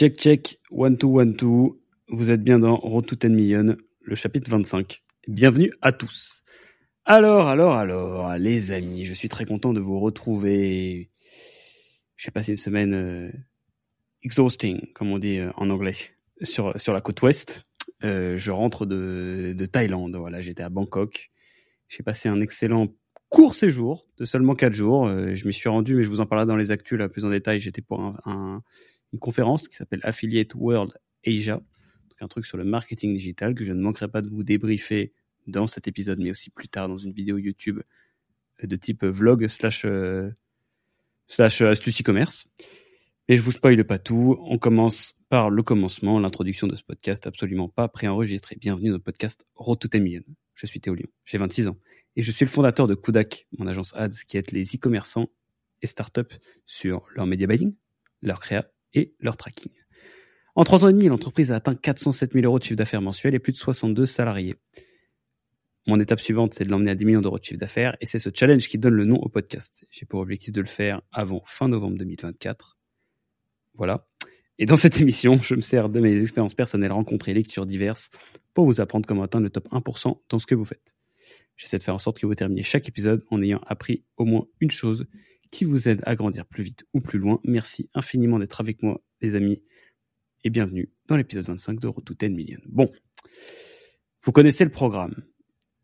Check, check, one, two, one, two. Vous êtes bien dans Road to 10 Million, le chapitre 25. Bienvenue à tous. Alors, alors, alors, les amis, je suis très content de vous retrouver. J'ai passé une semaine euh, exhausting, comme on dit euh, en anglais, sur, sur la côte ouest. Euh, je rentre de, de Thaïlande, voilà, j'étais à Bangkok. J'ai passé un excellent court séjour de seulement 4 jours. je m'y suis rendu, mais je vous en parlerai dans les actus là plus en détail. J'étais pour un, une conférence qui s'appelle Affiliate World Asia, donc un truc sur le marketing digital que je ne manquerai pas de vous débriefer dans cet épisode, mais aussi plus tard dans une vidéo YouTube de type vlog slash euh, slash astuce e-commerce. Et je vous spoile pas tout. On commence par le commencement, l'introduction de ce podcast absolument pas préenregistré. Bienvenue dans le podcast Road to. Je suis Théo Lyon, j'ai 26 ans et je suis le fondateur de Kudak, mon agence ads qui aide les e-commerçants et startups sur leur media buying, leur créa et leur tracking. En trois ans et demi, l'entreprise a atteint 407 000 euros de chiffre d'affaires mensuel et plus de 62 salariés. Mon étape suivante, c'est de l'emmener à 10 millions d'euros de chiffre d'affaires et c'est ce challenge qui donne le nom au podcast. J'ai pour objectif de le faire avant fin novembre 2024. Voilà. Et dans cette émission, je me sers de mes expériences personnelles, rencontres et lectures diverses pour vous apprendre comment atteindre le top 1% dans ce que vous faites. J'essaie de faire en sorte que vous terminiez chaque épisode en ayant appris au moins une chose qui vous aide à grandir plus vite ou plus loin. Merci infiniment d'être avec moi, les amis, et bienvenue dans l'épisode 25 de Road to 10 Million. Bon, vous connaissez le programme.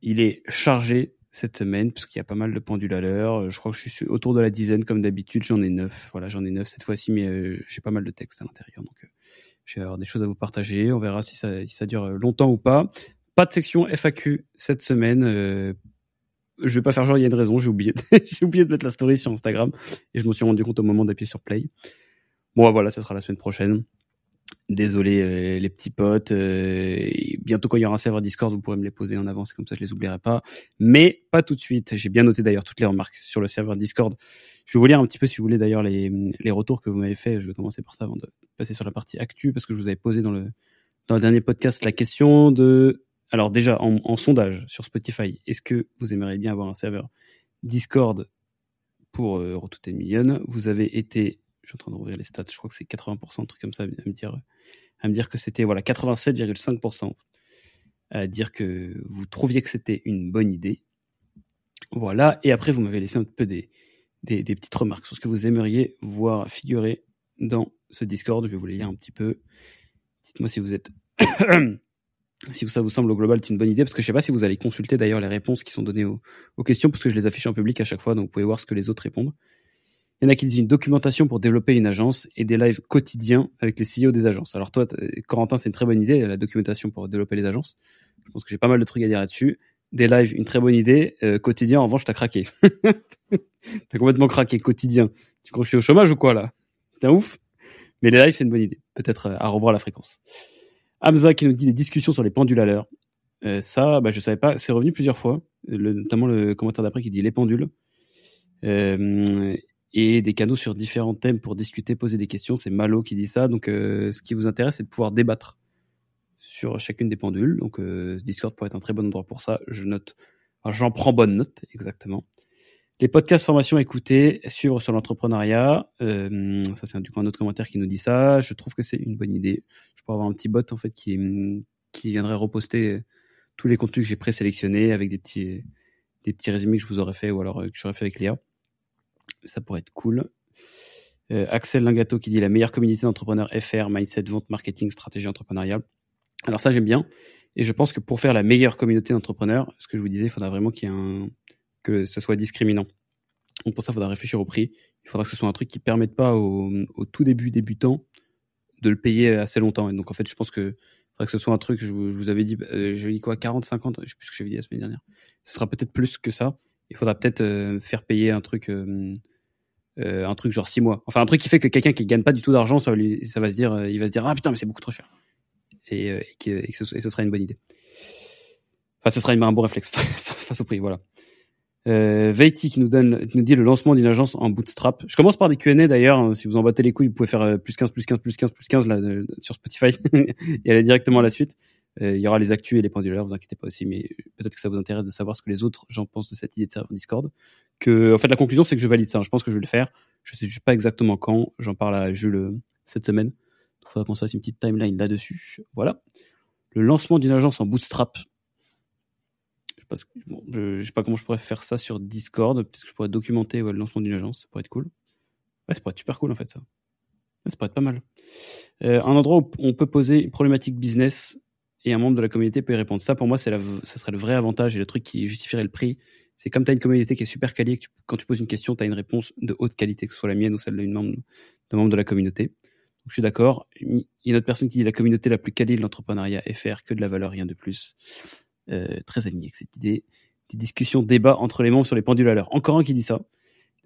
Il est chargé cette semaine, parce qu'il y a pas mal de pendules à l'heure. Je crois que je suis autour de la dizaine, comme d'habitude. J'en ai neuf. Voilà, j'en ai neuf cette fois-ci, mais euh, j'ai pas mal de textes à l'intérieur. Donc, euh, je vais avoir des choses à vous partager. On verra si ça, dure longtemps ou pas. Pas de section FAQ cette semaine. Euh, je vais pas faire genre, il y a une raison, j'ai oublié, j'ai oublié de mettre la story sur Instagram et je me suis rendu compte au moment d'appuyer sur play. Bon, voilà, ça sera la semaine prochaine. Désolé euh, les petits potes. Euh, bientôt quand il y aura un serveur Discord, vous pourrez me les poser en avance, comme ça je les oublierai pas. Mais pas tout de suite. J'ai bien noté d'ailleurs toutes les remarques sur le serveur Discord. Je vais vous lire un petit peu si vous voulez d'ailleurs les, les retours que vous m'avez fait. Je vais commencer par ça avant de passer sur la partie actu parce que je vous avais posé dans le dans le dernier podcast la question de alors déjà, en, sondage sur Spotify, est-ce que vous aimeriez bien avoir un serveur Discord pour euh, Rotouten Million Vous avez été, je suis en train de rouvrir les stats, je crois que c'est 80%, un truc comme ça, à me dire, que c'était voilà 87,5% à dire que vous trouviez que c'était une bonne idée. Voilà, et après vous m'avez laissé un peu des, des, des, petites remarques sur ce que vous aimeriez voir figurer dans ce Discord. Je vais vous les lire un petit peu. Dites-moi si vous êtes si ça vous semble au global une bonne idée, parce que je sais pas si vous allez consulter d'ailleurs les réponses qui sont données aux, questions, parce que je les affiche en public à chaque fois, donc vous pouvez voir ce que les autres répondent. Il y en a qui disent une documentation pour développer une agence et des lives quotidiens avec les CEO des agences. Alors toi, Corentin, c'est une très bonne idée, la documentation pour développer les agences. Je pense que j'ai pas mal de trucs à dire là-dessus. Des lives, une très bonne idée. Euh, quotidien, en revanche, t'as craqué. t'as complètement craqué, quotidien. Tu crois que je suis au chômage ou quoi là? T'es ouf Mais les lives, c'est une bonne idée. Peut-être euh, à revoir la fréquence. Hamza qui nous dit des discussions sur les pendules à l'heure. Euh, ça, bah, je savais pas. C'est revenu plusieurs fois, notamment le commentaire d'après qui dit les pendules. Euh, et des canaux sur différents thèmes pour discuter, poser des questions. C'est Malo qui dit ça. Donc, euh, ce qui vous intéresse, c'est de pouvoir débattre sur chacune des pendules. Donc, Discord pourrait être un très bon endroit pour ça. Je note, j'en prends bonne note, exactement. Les podcasts formation écoutés, suivre sur l'entrepreneuriat. Euh, ça, c'est coup un autre commentaire qui nous dit ça. Je trouve que c'est une bonne idée. Je pourrais avoir un petit bot en fait qui, qui viendrait reposter tous les contenus que j'ai présélectionnés avec des petits, des petits résumés que je vous aurais fait ou alors euh, que j'aurais fait avec Léa. Ça pourrait être cool. Euh, Axel Lingato qui dit la meilleure communauté d'entrepreneurs FR, mindset, vente, marketing, stratégie entrepreneuriale. Alors ça, j'aime bien. Et je pense que pour faire la meilleure communauté d'entrepreneurs, ce que je vous disais, il faudra vraiment qu'il y ait un, que ça soit discriminant. Donc pour ça, il faudra réfléchir au prix. Il faudra que ce soit un truc qui ne permette pas au, tout début débutant de le payer assez longtemps. Et donc en fait, je pense que faudrait que ce soit un truc, je, vous avais dit, euh, je dit quoi, 40, 50, je sais plus ce que j'avais dit la semaine dernière. Ce sera peut-être plus que ça. Il faudra peut-être euh, faire payer un truc, euh, un truc genre 6 mois. Enfin, un truc qui fait que quelqu'un qui gagne pas du tout d'argent, ça, se dire, il va se dire, ah putain, mais c'est beaucoup trop cher. Et, et, que, ce, sera une bonne idée. Enfin, ce sera un bon réflexe face au prix, voilà. Euh, Veiti qui nous donne, nous dit le lancement d'une agence en bootstrap. Je commence par des Q&A d'ailleurs. Hein, si vous en battez les couilles, vous pouvez faire euh, plus 15, plus 15, plus 15, plus 15 là, sur Spotify et aller directement à la suite. Euh, il y aura les actus et les pendulaires, vous inquiétez pas aussi, mais peut-être que ça vous intéresse de savoir ce que les autres gens pensent de cette idée de serveur Discord. Que, en fait, la conclusion, c'est que je valide ça. Je pense que je vais le faire. Je sais juste pas exactement quand. J'en parle à Jules cette semaine. Il faudra qu'on fasse une petite timeline là-dessus. Voilà. Le lancement d'une agence en bootstrap. Je ne sais, pas comment je pourrais faire ça sur Discord. Peut-être que je pourrais documenter le lancement d'une agence. Ça pourrait être cool. Ouais, ça pourrait être super cool en fait ça. ça pourrait être pas mal. Euh, un endroit où on peut poser une problématique business et un membre de la communauté peut y répondre. Ça, pour moi, c'est ça serait le vrai avantage et le truc qui justifierait le prix. C'est comme tu as une communauté qui est super qualifiée, quand tu poses une question, tu as une réponse de haute qualité, que ce soit la mienne ou celle d'un membre, membre de la communauté. je suis d'accord. Il y a une autre personne qui dit la communauté la plus qualifiée de l'entrepreneuriat faire que de la valeur, rien de plus. Euh, très aligné avec cette idée. Des discussions, débats entre les membres sur les pendules à l'heure. Encore un qui dit ça.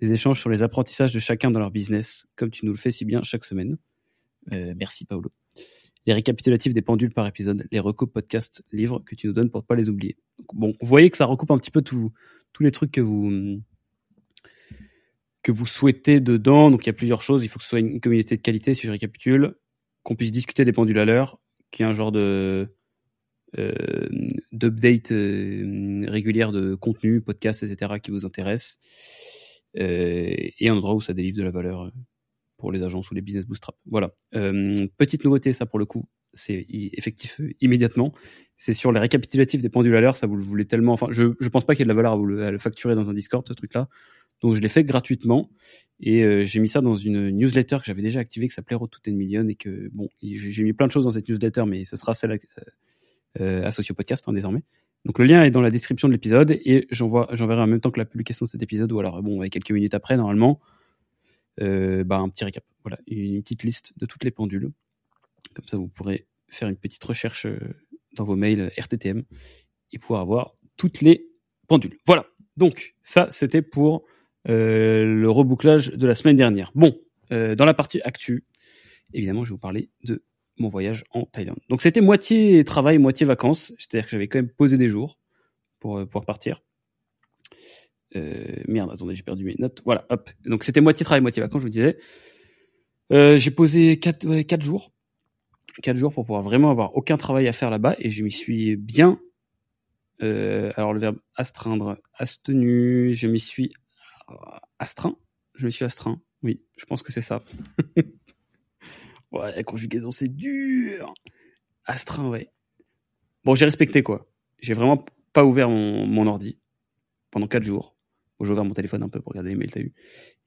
Des échanges sur les apprentissages de chacun dans leur business, comme tu nous le fais si bien chaque semaine. Euh, merci Paolo les récapitulatifs des pendules par épisode, les recoupes podcast, livres que tu nous donnes pour ne pas les oublier. bon, vous voyez que ça recoupe un petit peu tous les trucs que vous que vous souhaitez dedans. Donc il y a plusieurs choses. Il faut que ce soit une communauté de qualité, si je récapitule, qu'on puisse discuter des pendules à l'heure, qu'il y ait un genre de euh, d'update euh, régulière de contenu, podcast, etc. qui vous intéresse, euh, et un endroit où ça délivre de la valeur pour les agences ou les business bootstrap. Voilà. Petite nouveauté, ça pour le coup, c'est effectif immédiatement. C'est sur les récapitulatifs des pendules à l'heure. Ça vous le voulez tellement. Enfin, je je pense pas qu'il y ait de la valeur à, vous le, facturer dans un Discord ce truc-là. Donc je l'ai fait gratuitement et j'ai mis ça dans une newsletter que j'avais déjà activée qui s'appelait Road to 10 Million et que bon j'ai mis plein de choses dans cette newsletter mais ce sera celle associée au podcast hein, désormais. Donc le lien est dans la description de l'épisode et j'enverrai en même temps que la publication de cet épisode ou alors bon quelques minutes après normalement euh, bah, un petit récap. Voilà, une petite liste de toutes les pendules. Comme ça, vous pourrez faire une petite recherche euh, dans vos mails RTTM et pouvoir avoir toutes les pendules. Voilà. Donc, ça, c'était pour euh, le rebouclage de la semaine dernière. Bon, dans la partie actu, évidemment, je vais vous parler de mon voyage en Thaïlande. Donc, c'était moitié travail, moitié vacances. C'est-à-dire que j'avais quand même posé des jours pour pouvoir partir. Euh, merde, attendez, j'ai perdu mes notes. Voilà, hop. Donc c'était moitié travail, moitié vacances, je vous disais. Euh, j'ai posé 4 ouais, quatre jours. 4 jours pour pouvoir vraiment avoir aucun travail à faire là-bas et je m'y suis bien. Euh, alors le verbe astreindre, astenu, je m'y suis astreint. Je me suis astreint. Oui, je pense que c'est ça. ouais, la conjugaison c'est dur. Astreint, ouais. Bon, j'ai respecté quoi. J'ai vraiment pas ouvert mon, mon ordi pendant 4 jours j'ai ouvert mon téléphone un peu pour regarder les mails, t'as eu,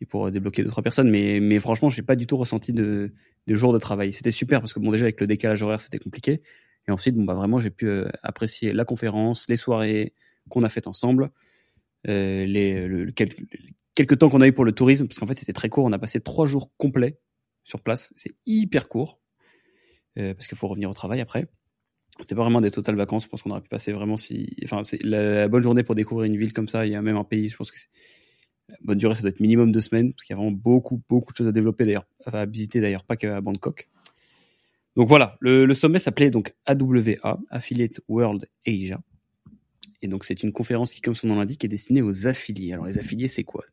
et pour euh, débloquer deux trois personnes. Mais, mais franchement, j'ai pas du tout ressenti de, de jours de travail. C'était super parce que bon, déjà avec le décalage horaire, c'était compliqué. Et ensuite, bon bah vraiment, j'ai pu euh, apprécier la conférence, les soirées qu'on a faites ensemble, euh, les le, quelques, temps qu'on a eu pour le tourisme, parce qu'en fait c'était très court. On a passé trois jours complets sur place. C'est hyper court parce qu'il faut revenir au travail après. C'était pas vraiment des totales vacances. Je pense qu'on aurait pu passer vraiment si. Enfin, c'est la, bonne journée pour découvrir une ville comme ça. A même un pays. Je pense que la bonne durée, ça doit être minimum deux semaines parce qu'il y a vraiment beaucoup, beaucoup de choses à développer d'ailleurs, à visiter d'ailleurs, pas qu'à Bangkok. Donc voilà, le, sommet s'appelait donc AWA, Affiliate World Asia. Et donc c'est une conférence qui, comme son nom l'indique, est destinée aux affiliés. Alors les affiliés, c'est quoi?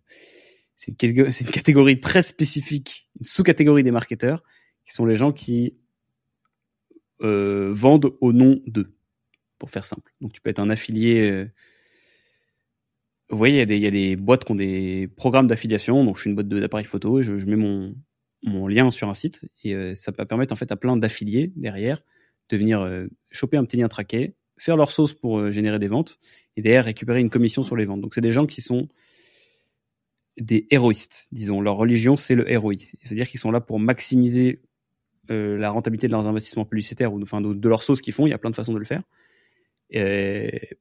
C'est une, catégorie très spécifique, une sous-catégorie des marketeurs, qui sont les gens qui euh, vendent au nom d'eux, pour faire simple. Donc tu peux être un affilié. Euh, vous voyez, il y, a des boîtes qui ont des programmes d'affiliation. Donc je suis une boîte d'appareils photo et je, mets mon, mon, lien sur un site et euh, ça peut permettre en fait à plein d'affiliés derrière de venir choper un petit lien traqué, faire leur sauce pour générer des ventes et derrière récupérer une commission sur les ventes. Donc c'est des gens qui sont des héroïstes, disons. Leur religion, c'est le héroïsme. C'est-à-dire qu'ils sont là pour maximiser euh, la rentabilité de leurs investissements publicitaires ou de, de leur sauce qu'ils font. Il y a plein de façons de le faire.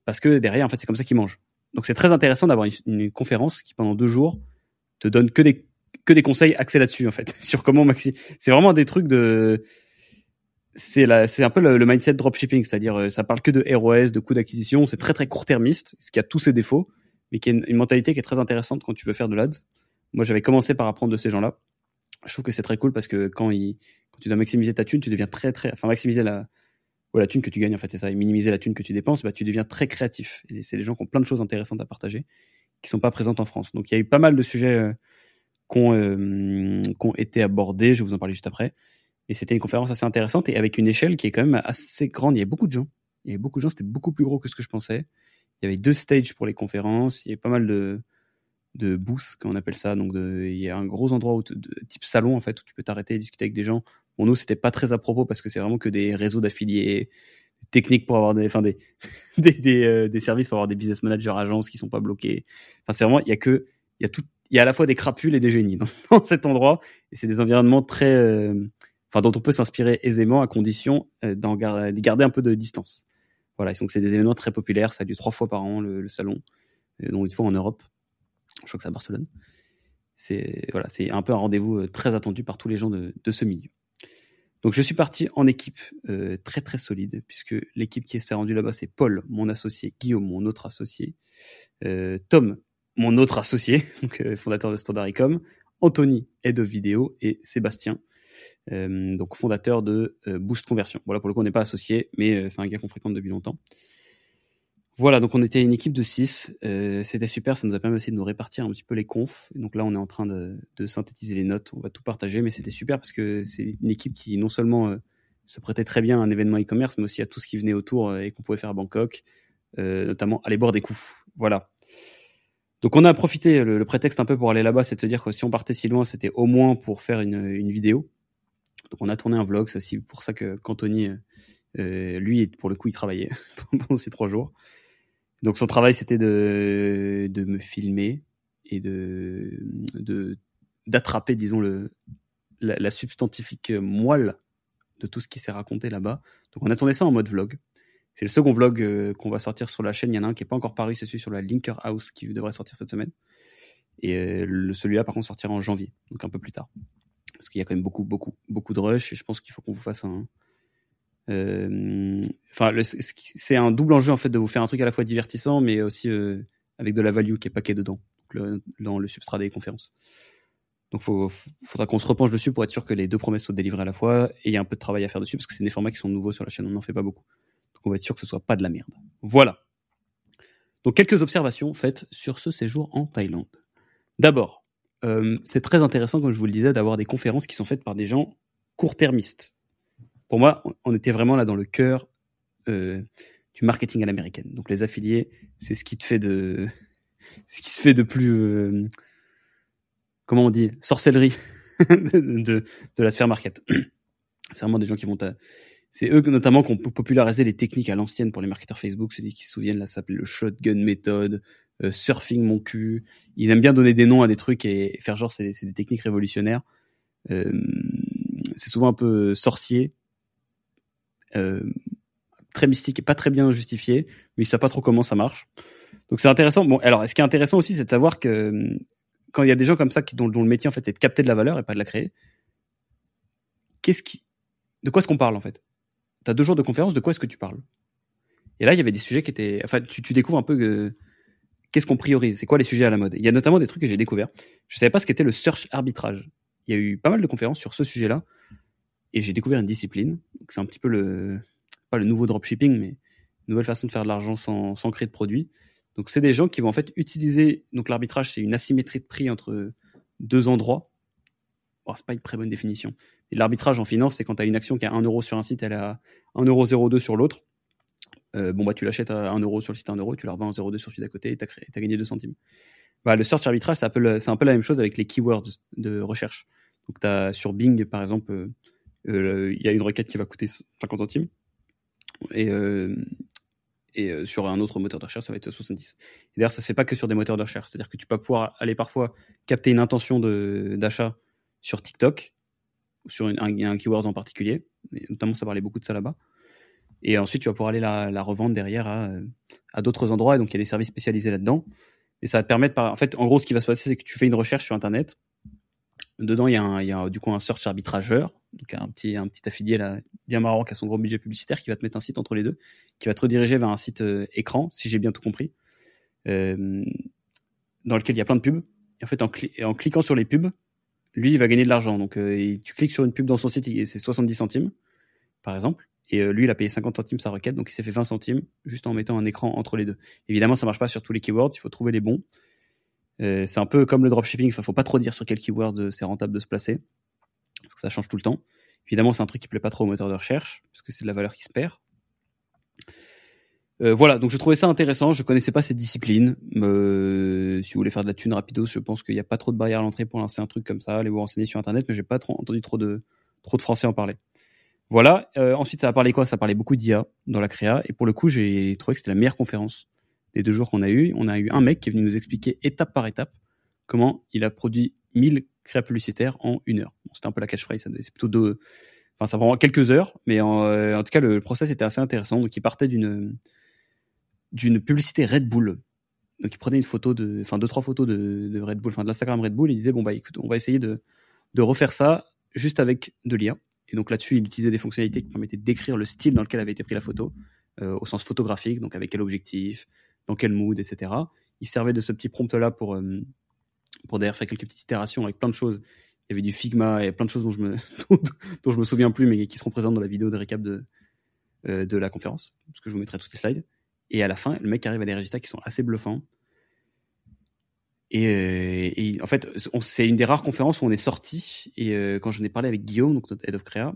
Parce que derrière, en fait, c'est comme ça qu'ils mangent. Donc c'est très intéressant d'avoir une, conférence qui pendant deux jours te donne que des conseils axés là-dessus en fait sur comment maxi. C'est vraiment des trucs de c'est un peu le, mindset dropshipping, c'est-à-dire euh, ça parle que de ROS, de coûts d'acquisition. C'est très très court-termiste, ce qui a tous ses défauts, mais qui est une, mentalité qui est très intéressante quand tu veux faire de l'ads. Moi, j'avais commencé par apprendre de ces gens-là. Je trouve que c'est très cool parce que quand tu dois maximiser ta thune, tu deviens très très, enfin maximiser la, la thune que tu gagnes en fait, c'est ça, et minimiser la thune que tu dépenses, bah, tu deviens très créatif. Et c'est des gens qui ont plein de choses intéressantes à partager, qui sont pas présentes en France. Donc il y a eu pas mal de sujets euh, qui ont, euh, été abordés, je vais vous en parler juste après. Et c'était une conférence assez intéressante et avec une échelle qui est quand même assez grande. Il y a beaucoup de gens. Il y avait beaucoup de gens, c'était beaucoup plus gros que ce que je pensais. Il y avait deux stages pour les conférences, il y avait pas mal de, de booths, comme on appelle ça. Donc, il y a un gros endroit de, type salon, en fait, où tu peux t'arrêter et discuter avec des gens Pour nous, c'était pas très à propos parce que c'est vraiment que des réseaux d'affiliés techniques pour avoir des, enfin des, des, euh, des, services pour avoir des business managers agences qui sont pas bloqués. Enfin, c'est vraiment, il y a que, il y a tout, il y a à la fois des crapules et des génies dans, cet endroit. Et c'est des environnements très, euh, enfin, dont on peut s'inspirer aisément à condition euh, d'en garder, garder un peu de distance. Voilà. Donc, c'est des événements très populaires. Ça a lieu trois fois par an, le, salon, dont une fois en Europe. Je crois que c'est à Barcelone. C'est, voilà, un peu un rendez-vous très attendu par tous les gens de, ce milieu. Donc je suis parti en équipe euh, très très solide, puisque l'équipe qui s'est rendue là-bas, c'est Paul, mon associé, Guillaume, mon autre associé, euh, Tom, mon autre associé, donc, euh, fondateur de Standardicom, Anthony, aide vidéo, et Sébastien, donc fondateur de Boost Conversion. Voilà, pour le coup, on n'est pas associé, mais c'est un gars qu'on fréquente depuis longtemps. Voilà, donc on était une équipe de 6. Euh, c'était super, ça nous a permis aussi de nous répartir un petit peu les confs. Donc là, on est en train de, synthétiser les notes, on va tout partager, mais c'était super parce que c'est une équipe qui non seulement euh, se prêtait très bien à un événement e-commerce, mais aussi à tout ce qui venait autour euh, et qu'on pouvait faire à Bangkok, notamment aller boire des coups. Voilà. Donc on a profité, le, prétexte un peu pour aller là-bas, c'est de se dire que si on partait si loin, c'était au moins pour faire une, vidéo. Donc on a tourné un vlog, c'est aussi pour ça que qu'Anthony, lui, pour le coup, il travaillait pendant ces trois jours. Donc son travail, c'était de, de me filmer et de d'attraper, disons, le, la, substantifique moelle de tout ce qui s'est raconté là-bas. Donc on a tourné ça en mode vlog. C'est le second vlog euh, qu'on va sortir sur la chaîne. Il y en a un qui n'est pas encore paru, c'est celui sur la Linker House qui devrait sortir cette semaine. Et euh, celui-là, par contre, sortira en janvier, donc un peu plus tard. Parce qu'il y a quand même beaucoup, beaucoup, beaucoup de rush et je pense qu'il faut qu'on vous fasse un, euh, enfin, c'est un double enjeu en fait de vous faire un truc à la fois divertissant, mais aussi euh, avec de la value qui est paquet dedans, dans le substrat des conférences. Donc, il faudra qu'on se repenche dessus pour être sûr que les deux promesses soient délivrées à la fois. Et il y a un peu de travail à faire dessus parce que c'est des formats qui sont nouveaux sur la chaîne, on n'en fait pas beaucoup. Donc, on va être sûr que ce soit pas de la merde. Voilà. Donc, quelques observations faites sur ce séjour en Thaïlande. D'abord, euh, c'est très intéressant, comme je vous le disais, d'avoir des conférences qui sont faites par des gens court-termistes pour moi, on était vraiment là dans le cœur euh, du marketing à l'américaine. Donc les affiliés, c'est ce qui te fait de, ce qui se fait de plus, euh, comment on dit, sorcellerie de, la sphère market. C'est vraiment des gens qui vont c'est eux notamment qui ont popularisé les techniques à l'ancienne pour les marketeurs Facebook, ceux qui se souviennent, là, ça s'appelait le shotgun méthode, euh, surfing mon cul. Ils aiment bien donner des noms à des trucs et, faire genre c'est des techniques révolutionnaires. c'est souvent un peu sorcier, euh, très mystique et pas très bien justifié, mais il ne sait pas trop comment ça marche. Donc c'est intéressant. Bon, alors ce qui est intéressant aussi, c'est de savoir que euh, quand il y a des gens comme ça qui, dont, le métier en fait c'est de capter de la valeur et pas de la créer, de quoi est-ce qu'on parle en fait? Tu as deux jours de conférence, de quoi est-ce que tu parles? Et là, il y avait des sujets qui étaient, enfin, tu, découvres un peu que qu'est-ce qu'on priorise, c'est quoi les sujets à la mode? Il y a notamment des trucs que j'ai découverts. Je savais pas ce qu'était le search arbitrage. Il y a eu pas mal de conférences sur ce sujet-là et j'ai découvert une discipline. C'est un petit peu le, pas le nouveau dropshipping, mais une nouvelle façon de faire de l'argent sans, créer de produit. Donc, c'est des gens qui vont en fait utiliser. Donc, l'arbitrage, c'est une asymétrie de prix entre deux endroits. Bon, c'est pas une très bonne définition. L'arbitrage en finance, c'est quand tu as une action qui a 1 euro sur un site, elle a 1,02€ sur l'autre. Euh, bon, bah, tu l'achètes à 1 euro sur le site à 1 euro, tu la revends à 0,2 sur celui d'à côté et tu as, gagné 2 centimes. Bah, le search arbitrage, c'est un, peu la même chose avec les keywords de recherche. Donc, as sur Bing, par exemple, euh, euh, il y a une requête qui va coûter 50 centimes. Et, et sur un autre moteur de recherche, ça va être 70. d'ailleurs, ça se fait pas que sur des moteurs de recherche. C'est-à-dire que tu peux pouvoir aller parfois capter une intention d'achat sur TikTok, sur un, un, keyword en particulier. notamment, ça parlait beaucoup de ça là-bas. Et ensuite, tu vas pouvoir aller la, la revendre derrière à, à d'autres endroits. Et donc, il y a des services spécialisés là-dedans. Et ça va te permettre, par... en fait, en gros, ce qui va se passer, c'est que tu fais une recherche sur Internet. Dedans, il y, a un, il y a du coup un search arbitrageur donc un petit, un petit affilié là, bien marrant qui a son gros budget publicitaire, qui va te mettre un site entre les deux, qui va te rediriger vers un site euh, écran, si j'ai bien tout compris, euh, dans lequel il y a plein de pubs. Et en fait, en, en cliquant sur les pubs, lui, il va gagner de l'argent. Donc, euh, tu cliques sur une pub dans son site, c'est 70 centimes, par exemple. Et lui, il a payé 50 centimes sa requête, donc il s'est fait 20 centimes juste en mettant un écran entre les deux. Évidemment, ça marche pas sur tous les keywords, il faut trouver les bons. c'est un peu comme le dropshipping, il faut pas trop dire sur quel keyword c'est rentable de se placer parce que ça change tout le temps. Évidemment, c'est un truc qui plaît pas trop au moteur de recherche, parce que c'est de la valeur qui se perd. Euh, voilà, donc je trouvais ça intéressant. Je connaissais pas cette discipline. Euh, si vous voulez faire de la thune rapidos, je pense qu'il n'y a pas trop de barrières à l'entrée pour lancer un truc comme ça. Allez vous renseigner sur internet, mais j'ai pas trop, entendu trop de, Français en parlaient. Voilà. Euh, ensuite, ça a parlé quoi? Ça parlé beaucoup d'IA dans la créa. Et pour le coup, j'ai trouvé que c'était la meilleure conférence des deux jours qu'on a eu. On a eu un mec qui est venu nous expliquer étape par étape comment il a produit 1000 créas publicitaires en une heure. c'était un peu la catchphrase. C'est plutôt deux. Enfin, ça prend quelques heures, mais en, euh, en, tout cas, le process était assez intéressant. Donc, il partait d'une d'une publicité Red Bull. Donc, il prenait une photo de, enfin, deux trois photos de, Red Bull, enfin, de l'Instagram Red Bull. Et il disait bon bah écoute, on va essayer de refaire ça juste avec de l'IA. Et donc là-dessus, il utilisait des fonctionnalités qui permettaient d'écrire le style dans lequel avait été pris la photo, euh, au sens photographique, donc avec quel objectif, dans quel mood, etc. Il servait de ce petit prompt-là pour, euh, pour d'ailleurs faire quelques petites itérations avec plein de choses. Il y avait du Figma et plein de choses dont je me, dont, je me souviens plus, mais qui seront présentes dans la vidéo de récap de, euh, de la conférence, parce que je vous mettrai toutes les slides. Et à la fin, le mec arrive à des résultats qui sont assez bluffants. Et, en fait, c'est une des rares conférences où on est sorti. Et quand j'en ai parlé avec Guillaume, donc notre head of créa,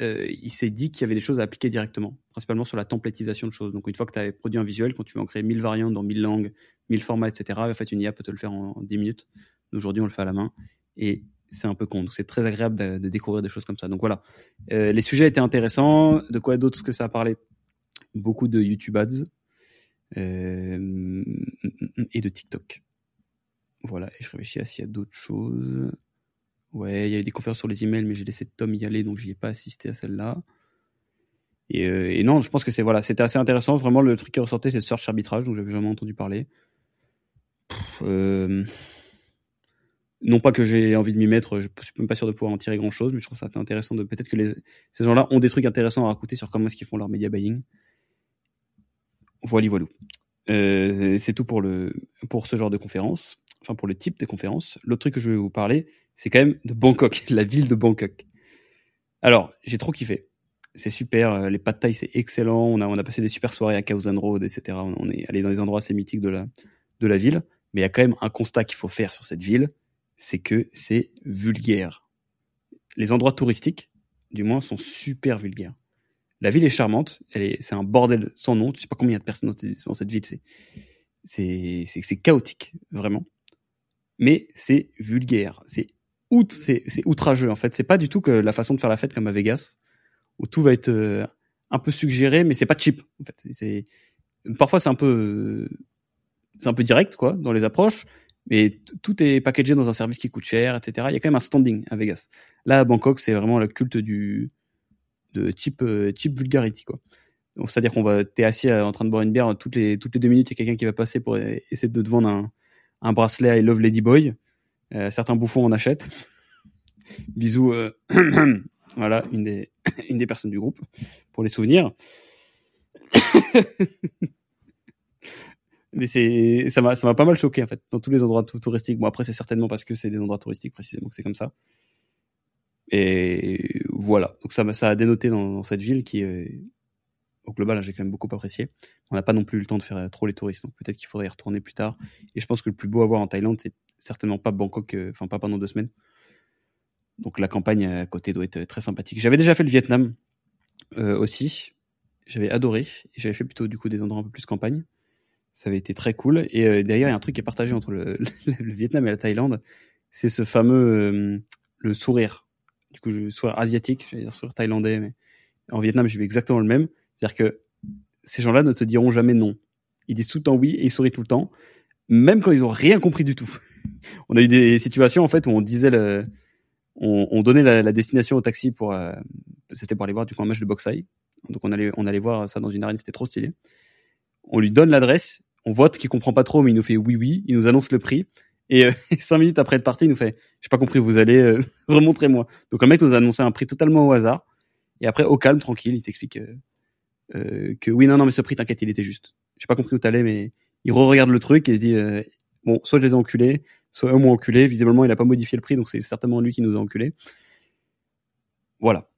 euh, il s'est dit qu'il y avait des choses à appliquer directement, principalement sur la templatisation de choses. Donc, une fois que tu as produit un visuel, quand tu veux en créer 1000 variantes dans 1000 langues, 1000 formats, etc., en fait, une IA peut te le faire en, 10 minutes. Aujourd'hui, on le fait à la main. Et c'est un peu con. Donc, c'est très agréable de, découvrir des choses comme ça. Donc, voilà. Euh, les sujets étaient intéressants. De quoi d'autre que ça a parlé? Beaucoup de YouTube ads euh, et de TikTok. Voilà. Et je réfléchis à s'il y a d'autres choses. Ouais, il y a eu des conférences sur les emails, mais j'ai laissé Tom y aller, donc je n'y ai pas assisté à celle-là. Euh, et, non, je pense que c'est voilà, c'était assez intéressant. Vraiment, le truc qui ressortait, c'est le search arbitrage, dont j'avais jamais entendu parler. Euh, non pas que j'ai envie de m'y mettre, je suis même pas sûr de pouvoir en tirer grand chose, mais je trouve ça intéressant de peut-être que ces gens-là ont des trucs intéressants à raconter sur comment est-ce qu'ils font leur media buying. Voilà, voilà. Euh, c'est tout pour le pour ce genre de conférence, enfin pour le type de conférence. L'autre truc que je vais vous parler, c'est quand même de Bangkok, la ville de Bangkok. Alors, j'ai trop kiffé. C'est super, euh, les de taille, c'est excellent. On a, on a passé des super soirées à Khao Road, etc. On est allé dans des endroits assez mythiques de la, de la ville. Mais il y a quand même un constat qu'il faut faire sur cette ville, c'est que c'est vulgaire. Les endroits touristiques, du moins, sont super vulgaires. La ville est charmante, c'est un bordel sans nom. Tu sais pas combien y a de personnes dans, cette ville. C'est chaotique, vraiment. Mais c'est vulgaire. C'est c'est outrageux en fait. C'est pas du tout que la façon de faire la fête comme à Vegas, où tout va être euh, un peu suggéré, mais c'est pas cheap. En fait, parfois c'est un peu un peu direct quoi dans les approches, mais tout est packagé dans un service qui coûte cher, etc. Il y a quand même un standing à Vegas. Là à Bangkok, c'est vraiment le culte du de type euh, type vulgarity quoi. Donc c'est à dire qu'on va t'es assis euh, en train de boire une bière toutes les toutes les deux minutes, il y a quelqu'un qui va passer pour essayer de te vendre un, un bracelet I Love Lady Boy. Euh, certains bouffons en achètent. Bisous. Euh, voilà, une des, une des personnes du groupe pour les souvenirs. Mais ça m'a, ça m'a pas mal choqué en fait dans tous les endroits touristiques. Bon après c'est certainement parce que c'est des endroits touristiques précisément que c'est comme ça. Et voilà, donc ça, a dénoté dans, cette ville qui au global, j'ai quand même beaucoup apprécié. On n'a pas non plus eu le temps de faire trop les touristes, donc peut-être qu'il faudrait y retourner plus tard. Et je pense que le plus beau à voir en Thaïlande, c'est certainement pas Bangkok, euh, enfin pas pendant deux semaines. Donc la campagne à côté doit être très sympathique. J'avais déjà fait le Vietnam euh, aussi. J'avais adoré. J'avais fait plutôt du coup des endroits un peu plus campagne. Ça avait été très cool. Et euh, d'ailleurs, il y a un truc qui est partagé entre le, Vietnam et la Thaïlande. C'est ce fameux le sourire. Du coup, le sourire asiatique, j'allais dire sourire thaïlandais, mais en Vietnam, j'ai vu exactement le même. C'est-à-dire que ces gens-là ne te diront jamais non. Ils disent tout le temps oui et ils sourient tout le temps, même quand ils ont rien compris du tout. on a eu des situations en fait où on disait on, donnait la, destination au taxi pour, euh, c'était pour aller voir du coup un match de boxe Donc on allait, on allait voir ça dans une arène, c'était trop stylé. On lui donne l'adresse, on vote qu'il comprend pas trop, mais il nous fait oui oui, il nous annonce le prix. Et euh, cinq minutes après être parti, il nous fait, j'ai pas compris, vous allez euh, remontrer-moi. Donc le mec nous a annoncé un prix totalement au hasard. Et après, au calme, tranquille, il t'explique que oui, non, non, mais ce prix, t'inquiète, il était juste. J'ai pas compris où t'allais, mais il re-regarde le truc et se dit, bon, soit je les ai enculés, soit eux m'ont enculé. Visiblement, il n'a pas modifié le prix, donc c'est certainement lui qui nous a enculés. Voilà.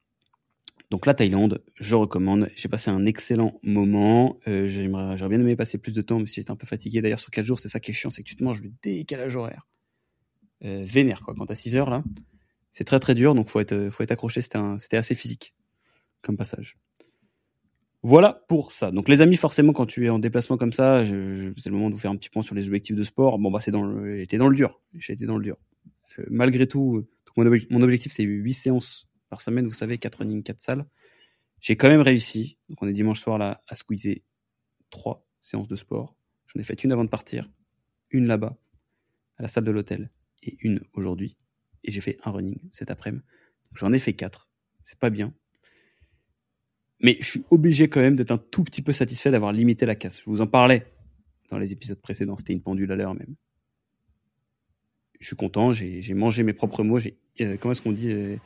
Donc la Thaïlande, je recommande. J'ai passé un excellent moment. Euh, J'aurais bien aimé passer plus de temps, mais si j'étais un peu fatigué. D'ailleurs, sur 4 jours, c'est ça qui est chiant, c'est que tu te manges le décalage horaire. Euh, vénère, quoi. Quand t'as 6 heures, là, c'est très très dur, donc faut être, faut être accroché. C'était assez physique comme passage. Voilà pour ça. Donc les amis, forcément, quand tu es en déplacement comme ça, c'est le moment de vous faire un petit point sur les objectifs de sport. Bon bah dans le, dur. J'ai été dans le dur. Euh, malgré tout, mon, objectif, c'est 8 séances par semaine, vous savez, 4 running, 4 salles. J'ai quand même réussi. Donc, on est dimanche soir là à squeezer 3 séances de sport. J'en ai fait une avant de partir, une là-bas, à la salle de l'hôtel, et une aujourd'hui. Et j'ai fait un running cet après-midi. J'en ai fait 4. C'est pas bien. Mais je suis obligé quand même d'être un tout petit peu satisfait d'avoir limité la casse. Je vous en parlais dans les épisodes précédents. C'était une pendule à l'heure même. Je suis content. J'ai mangé mes propres mots. Euh, comment est-ce qu'on dit euh,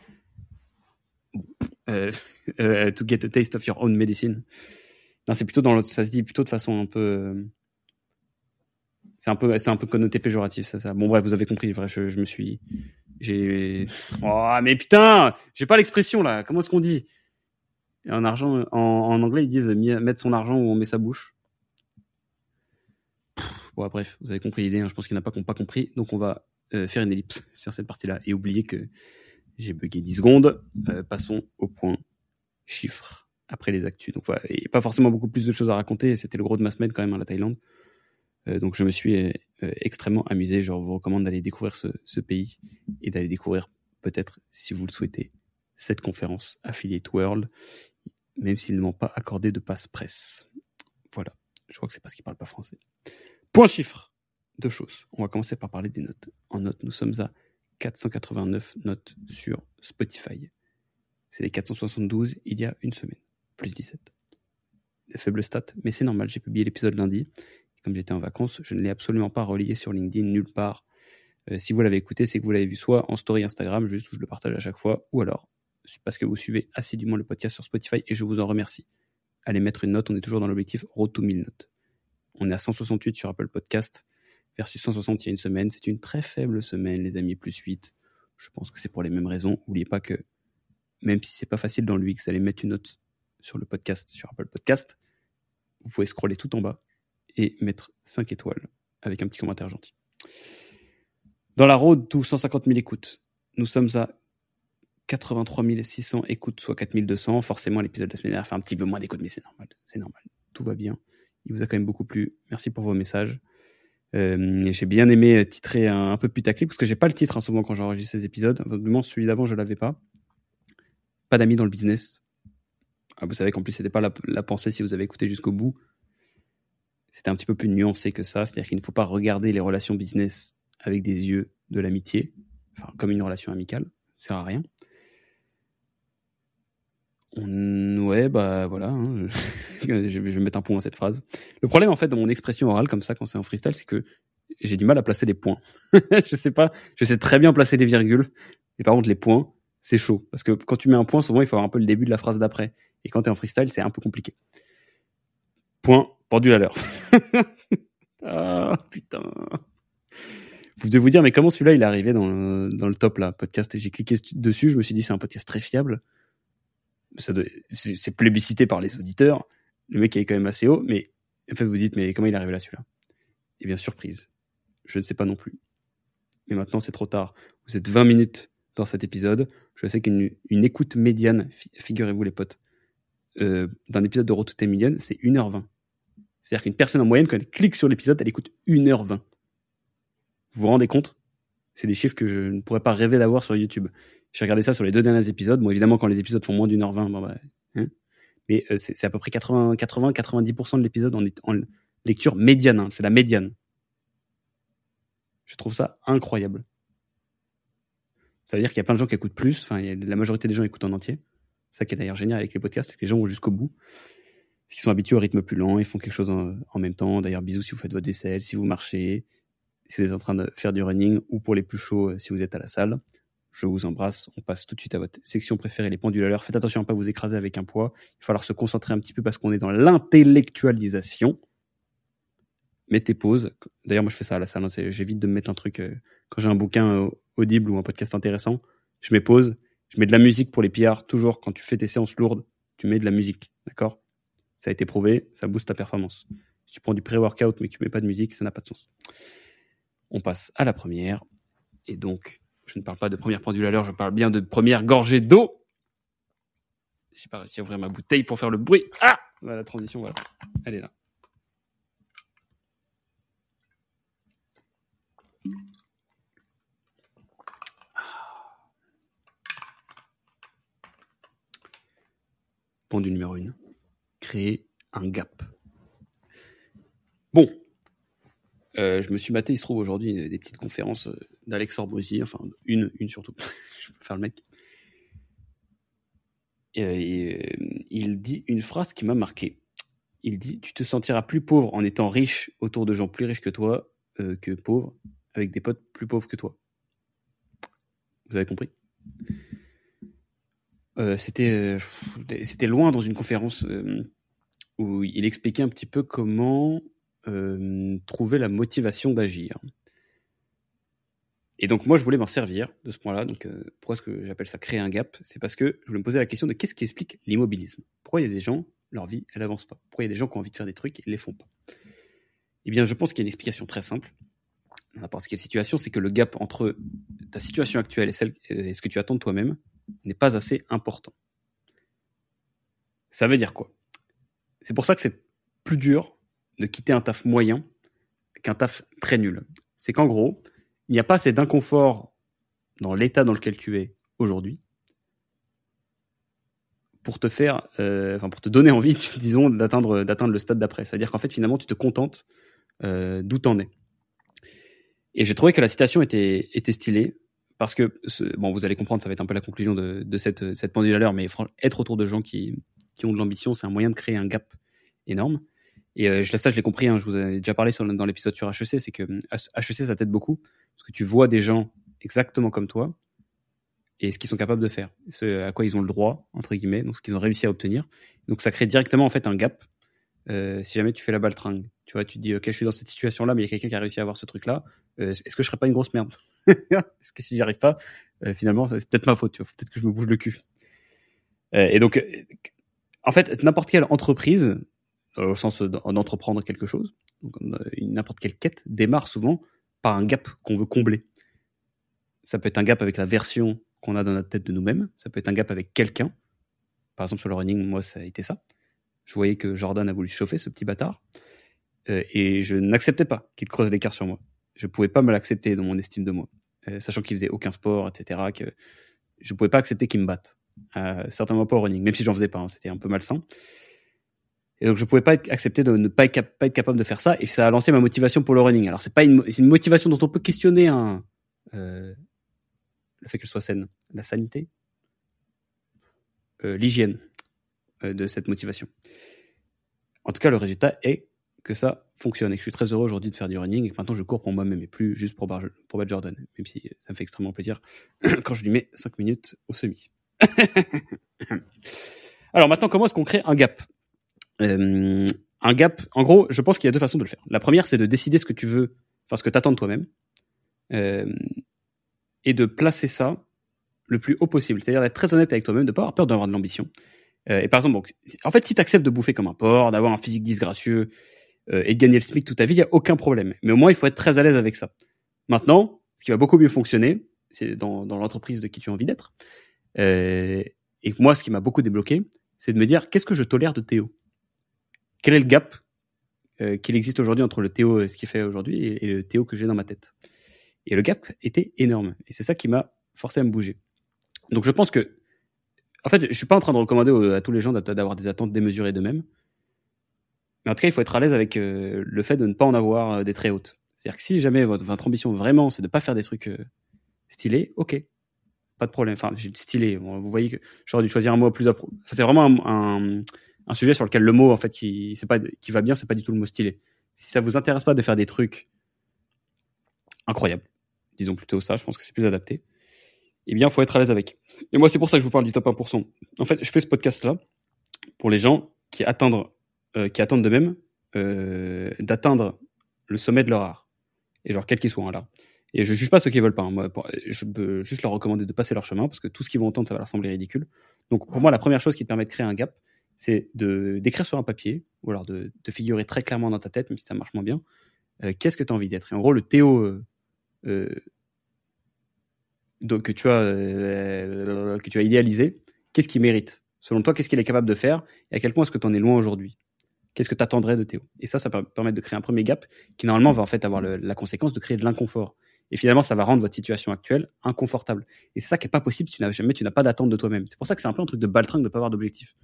To get a taste of your own medicine. Non, c'est plutôt dans l'autre. Ça se dit plutôt de façon un peu. C'est un peu, c'est un peu connoté péjoratif, ça, ça. Bon bref, vous avez compris. Vrai, je, me suis, j'ai. Oh mais putain, j'ai pas l'expression là. Comment est-ce qu'on dit? En argent, en, anglais, ils disent mettre son argent où on met sa bouche. Bon, bref, vous avez compris l'idée. Hein. Je pense qu'il n'y en a pas qui n'ont pas compris. Donc, on va euh, faire une ellipse sur cette partie-là et oublier que j'ai bugué 10 secondes. Euh, passons au point chiffres après les actus. Donc, voilà, il n'y a pas forcément beaucoup plus de choses à raconter. C'était le gros de ma semaine quand même à la Thaïlande. Euh, donc, je me suis extrêmement amusé. Je vous recommande d'aller découvrir ce, ce pays et d'aller découvrir peut-être, si vous le souhaitez, cette conférence Affiliate World même s'ils ne m'ont pas accordé de passe presse. Voilà, je crois que c'est parce qu'ils ne parlent pas français. Point chiffre, deux choses. On va commencer par parler des notes. En notes, nous sommes à 489 notes sur Spotify. C'est les 472 il y a une semaine, plus 17. De faibles stats, mais c'est normal, j'ai publié l'épisode lundi. Comme j'étais en vacances, je ne l'ai absolument pas relié sur LinkedIn nulle part. Euh, si vous l'avez écouté, c'est que vous l'avez vu soit en story Instagram, juste où je le partage à chaque fois, ou alors parce que vous suivez assidûment le podcast sur Spotify et je vous en remercie. Allez mettre une note, on est toujours dans l'objectif Road to 1000 notes. On est à 168 sur Apple Podcast versus 160 il y a une semaine. C'est une très faible semaine, les amis, plus 8. Je pense que c'est pour les mêmes raisons. N'oubliez pas que même si c'est pas facile dans l'UX, allez mettre une note sur le podcast, sur Apple Podcast. Vous pouvez scroller tout en bas et mettre 5 étoiles avec un petit commentaire gentil. Dans la road to 150 000 écoutes, nous sommes à 83 600 écoutes, soit 4200. Forcément, l'épisode de la semaine dernière fait un petit peu moins d'écoutes, mais c'est normal. C'est normal. Tout va bien. Il vous a quand même beaucoup plu. Merci pour vos messages. Euh, j'ai bien aimé titrer un, peu putaclic parce que j'ai pas le titre hein, souvent quand j'enregistre ces épisodes. Moins, celui d'avant, je l'avais pas. Pas d'amis dans le business. Ah, vous savez qu'en plus, c'était pas la, pensée si vous avez écouté jusqu'au bout. C'était un petit peu plus nuancé que ça. C'est-à-dire qu'il ne faut pas regarder les relations business avec des yeux de l'amitié, comme une relation amicale. Ça sert à rien. Ouais, bah voilà, hein, je... vais mettre un point à cette phrase. Le problème en fait de mon expression orale comme ça quand c'est en freestyle, c'est que j'ai du mal à placer les points. je sais pas, je sais très bien placer les virgules, mais par contre les points, c'est chaud parce que quand tu mets un point, souvent il faut avoir un peu le début de la phrase d'après. Et quand tu es en freestyle, c'est un peu compliqué. Point, pendu à l'heure. ah putain. Vous devez vous dire, mais comment celui-là il est arrivé dans le, dans le top là, podcast? J'ai cliqué dessus, je me suis dit c'est un podcast très fiable c'est plébiscité par les auditeurs. Le mec est quand même assez haut, mais en fait, vous dites, mais comment il est arrivé là, celui-là? Eh bien, surprise. Je ne sais pas non plus. Mais maintenant, c'est trop tard. Vous êtes 20 minutes dans cet épisode. Je sais qu'une une écoute médiane, figurez-vous les potes, euh, d'un épisode de Rototé Million, c'est 1h20. C'est-à-dire qu'une personne en moyenne, quand elle clique sur l'épisode, elle écoute 1h20. Vous vous rendez compte? C'est des chiffres que je ne pourrais pas rêver d'avoir sur YouTube. J'ai regardé ça sur les deux derniers épisodes. Bon, évidemment, quand les épisodes font moins d'une heure vingt, bon, bah, hein. mais euh, c'est à peu près 80-90% de l'épisode en, lecture médiane. Hein. c'est la médiane. Je trouve ça incroyable. Ça veut dire qu'il y a plein de gens qui écoutent plus. Enfin, la majorité des gens écoutent en entier. Ça qui est d'ailleurs génial avec les podcasts, c'est que les gens vont jusqu'au bout. Ils sont habitués au rythme plus lent, ils font quelque chose en, en même temps. D'ailleurs, bisous si vous faites votre vaisselle, si vous marchez, si vous êtes en train de faire du running, ou pour les plus chauds, euh, si vous êtes à la salle. Je vous embrasse. On passe tout de suite à votre section préférée, les pendules à l'heure. Faites attention à ne pas vous écraser avec un poids. Il va falloir se concentrer un petit peu parce qu'on est dans l'intellectualisation. Mettez pause. D'ailleurs, moi, je fais ça à la salle. Hein. J'évite de me mettre un truc. Euh, quand j'ai un bouquin euh, audible ou un podcast intéressant, je mets pause. Je mets de la musique pour les pillards. Toujours, quand tu fais tes séances lourdes, tu mets de la musique. D'accord? Ça a été prouvé. Ça booste ta performance. Si tu prends du pré-workout mais que tu mets pas de musique, ça n'a pas de sens. On passe à la première. Et donc, je ne parle pas de première pendule à l'heure, je parle bien de première gorgée d'eau. J'ai pas réussi à ouvrir ma bouteille pour faire le bruit. Ah La transition, voilà. Elle est là. Pendule numéro 1. Créer un gap. Bon, euh, je me suis maté, il se trouve aujourd'hui, des petites conférences euh, d'Alex Orbosi, enfin une, une surtout, je peux faire le mec. Et, il dit une phrase qui m'a marqué. Il dit Tu te sentiras plus pauvre en étant riche autour de gens plus riches que toi que pauvre avec des potes plus pauvres que toi. Vous avez compris? Euh, C'était euh, loin dans une conférence euh, où il expliquait un petit peu comment trouver la motivation d'agir. Et donc moi, je voulais m'en servir de ce point-là. Donc pourquoi est-ce que j'appelle ça créer un gap? C'est parce que je voulais me poser la question de qu'est-ce qui explique l'immobilisme? Pourquoi il y a des gens, leur vie, elle avance pas? Pourquoi il y a des gens qui ont envie de faire des trucs et ne les font pas? Eh bien, je pense qu'il y a une explication très simple n'importe quelle situation, c'est que le gap entre ta situation actuelle et, celle, et ce que tu attends de toi-même n'est pas assez important. Ça veut dire quoi? C'est pour ça que c'est plus dur de quitter un taf moyen qu'un taf très nul. C'est qu'en gros, il n'y a pas assez d'inconfort dans l'état dans lequel tu es aujourd'hui pour te faire, euh, enfin pour te donner envie, disons, d'atteindre d'atteindre le stade d'après. C'est-à-dire qu'en fait, finalement, tu te contentes euh, d'où t'en es. Et j'ai trouvé que la citation était, était stylée parce que, bon, vous allez comprendre, ça va être un peu la conclusion de, de cette, cette pendule à l'heure, mais être autour de gens qui, qui ont de l'ambition, c'est un moyen de créer un gap énorme. Et euh, je, ça, je l'ai compris, hein, je vous avais déjà parlé dans l'épisode sur HEC, c'est que HEC, ça t'aide beaucoup parce que tu vois des gens exactement comme toi et ce qu'ils sont capables de faire, ce à quoi ils ont le droit, entre guillemets, donc ce qu'ils ont réussi à obtenir. Donc ça crée directement en fait un gap euh, si jamais tu fais la baltringue. Tu vois, tu te dis, ok, je suis dans cette situation-là, mais il y a quelqu'un qui a réussi à avoir ce truc-là. Euh, est-ce que je serais pas une grosse merde? Est-ce que si j'y arrive pas, finalement, c'est peut-être ma faute. Tu vois, peut-être que je me bouge le cul. Et donc, en fait, n'importe quelle entreprise, au sens d'entreprendre quelque chose, n'importe quelle quête démarre souvent par un gap qu'on veut combler. Ça peut être un gap avec la version qu'on a dans notre tête de nous-mêmes. Ça peut être un gap avec quelqu'un. Par exemple, sur le running, moi, ça a été ça. Je voyais que Jordan a voulu chauffer, ce petit bâtard. Euh, et je n'acceptais pas qu'il creuse l'écart sur moi. Je pouvais pas me l'accepter dans mon estime de moi, euh, sachant qu'il faisait aucun sport, etc. Que je pouvais pas accepter qu'il me batte, euh, certainement pas au running, même si j'en faisais pas, hein, c'était un peu malsain. Et donc je pouvais pas accepter de ne pas être, capable de faire ça, et ça a lancé ma motivation pour le running. Alors c'est pas une, motivation dont on peut questionner hein, le fait qu'elle soit saine, la sanité, l'hygiène de cette motivation. En tout cas, le résultat est que ça fonctionne. Et que je suis très heureux aujourd'hui de faire du running. Et que maintenant je cours pour moi-même et plus juste pour, pour battre Jordan, même si ça me fait extrêmement plaisir quand je lui mets 5 minutes au semi. Alors maintenant, comment est-ce qu'on crée un gap? Euh, Un gap, en gros, je pense qu'il y a deux façons de le faire. La première, c'est de décider ce que tu veux, enfin ce que tu attends de toi-même, euh, et de placer ça le plus haut possible. C'est-à-dire d'être très honnête avec toi-même, de ne pas avoir peur d'avoir de l'ambition. Euh, et par exemple, donc, en fait, si tu acceptes de bouffer comme un porc, d'avoir un physique disgracieux, et de gagner le SMIC toute ta vie, il n'y a aucun problème. Mais au moins, il faut être très à l'aise avec ça. Maintenant, ce qui va beaucoup mieux fonctionner, c'est dans, l'entreprise de qui tu as envie d'être. Et moi, ce qui m'a beaucoup débloqué, c'est de me dire qu'est-ce que je tolère de Théo? Quel est le gap euh, qu'il existe aujourd'hui entre le Théo, euh, ce qu'il fait aujourd'hui, et, le Théo que j'ai dans ma tête? Et le gap était énorme. Et c'est ça qui m'a forcé à me bouger. Donc je pense que, en fait, je suis pas en train de recommander à tous les gens d'avoir des attentes démesurées d'eux-mêmes. Mais en tout cas, il faut être à l'aise avec euh, le fait de ne pas en avoir des très hautes. C'est-à-dire que si jamais votre, ambition vraiment, c'est de ne pas faire des trucs stylés, ok, pas de problème. Enfin, j'ai stylé. vous voyez que j'aurais dû choisir un mot plus. c'est vraiment un, sujet sur lequel le mot en fait qui, c'est pas, qui va bien, c'est pas du tout le mot stylé. Si ça vous intéresse pas de faire des trucs incroyables, disons plutôt ça, je pense que c'est plus adapté. Eh bien, faut être à l'aise avec. Et moi, c'est pour ça que je vous parle du top 1%. En fait, je fais ce podcast-là pour les gens qui euh, qui attendent de même euh, d'atteindre le sommet de leur art. Et genre, quel qu'il soit, un là. Et je juge pas ceux qui veulent pas. Hein. Moi, je peux juste leur recommander de passer leur chemin parce que tout ce qu'ils vont entendre, ça va leur sembler ridicule. Donc, pour moi, la première chose qui te permet de créer un gap, c'est de d'écrire sur un papier ou alors de, de, figurer très clairement dans ta tête, même si ça marche moins bien, euh, qu'est-ce que tu as envie d'être? Et en gros, le Théo euh, donc, que, tu as, euh, que tu as idéalisé, qu'est-ce qu'il mérite? Selon toi, qu'est-ce qu'il est capable de faire? Et à quel point est-ce que tu en es loin aujourd'hui? Qu'est-ce que tu attendrais de Théo? Et ça, ça peut permettre de créer un premier gap qui normalement va en fait avoir la conséquence de créer de l'inconfort. Et finalement, ça va rendre votre situation actuelle inconfortable. Et c'est ça qui est pas possible si tu n'as jamais, tu n'as pas d'attente de toi-même. C'est pour ça que c'est un peu un truc de baltringue de pas avoir d'objectif.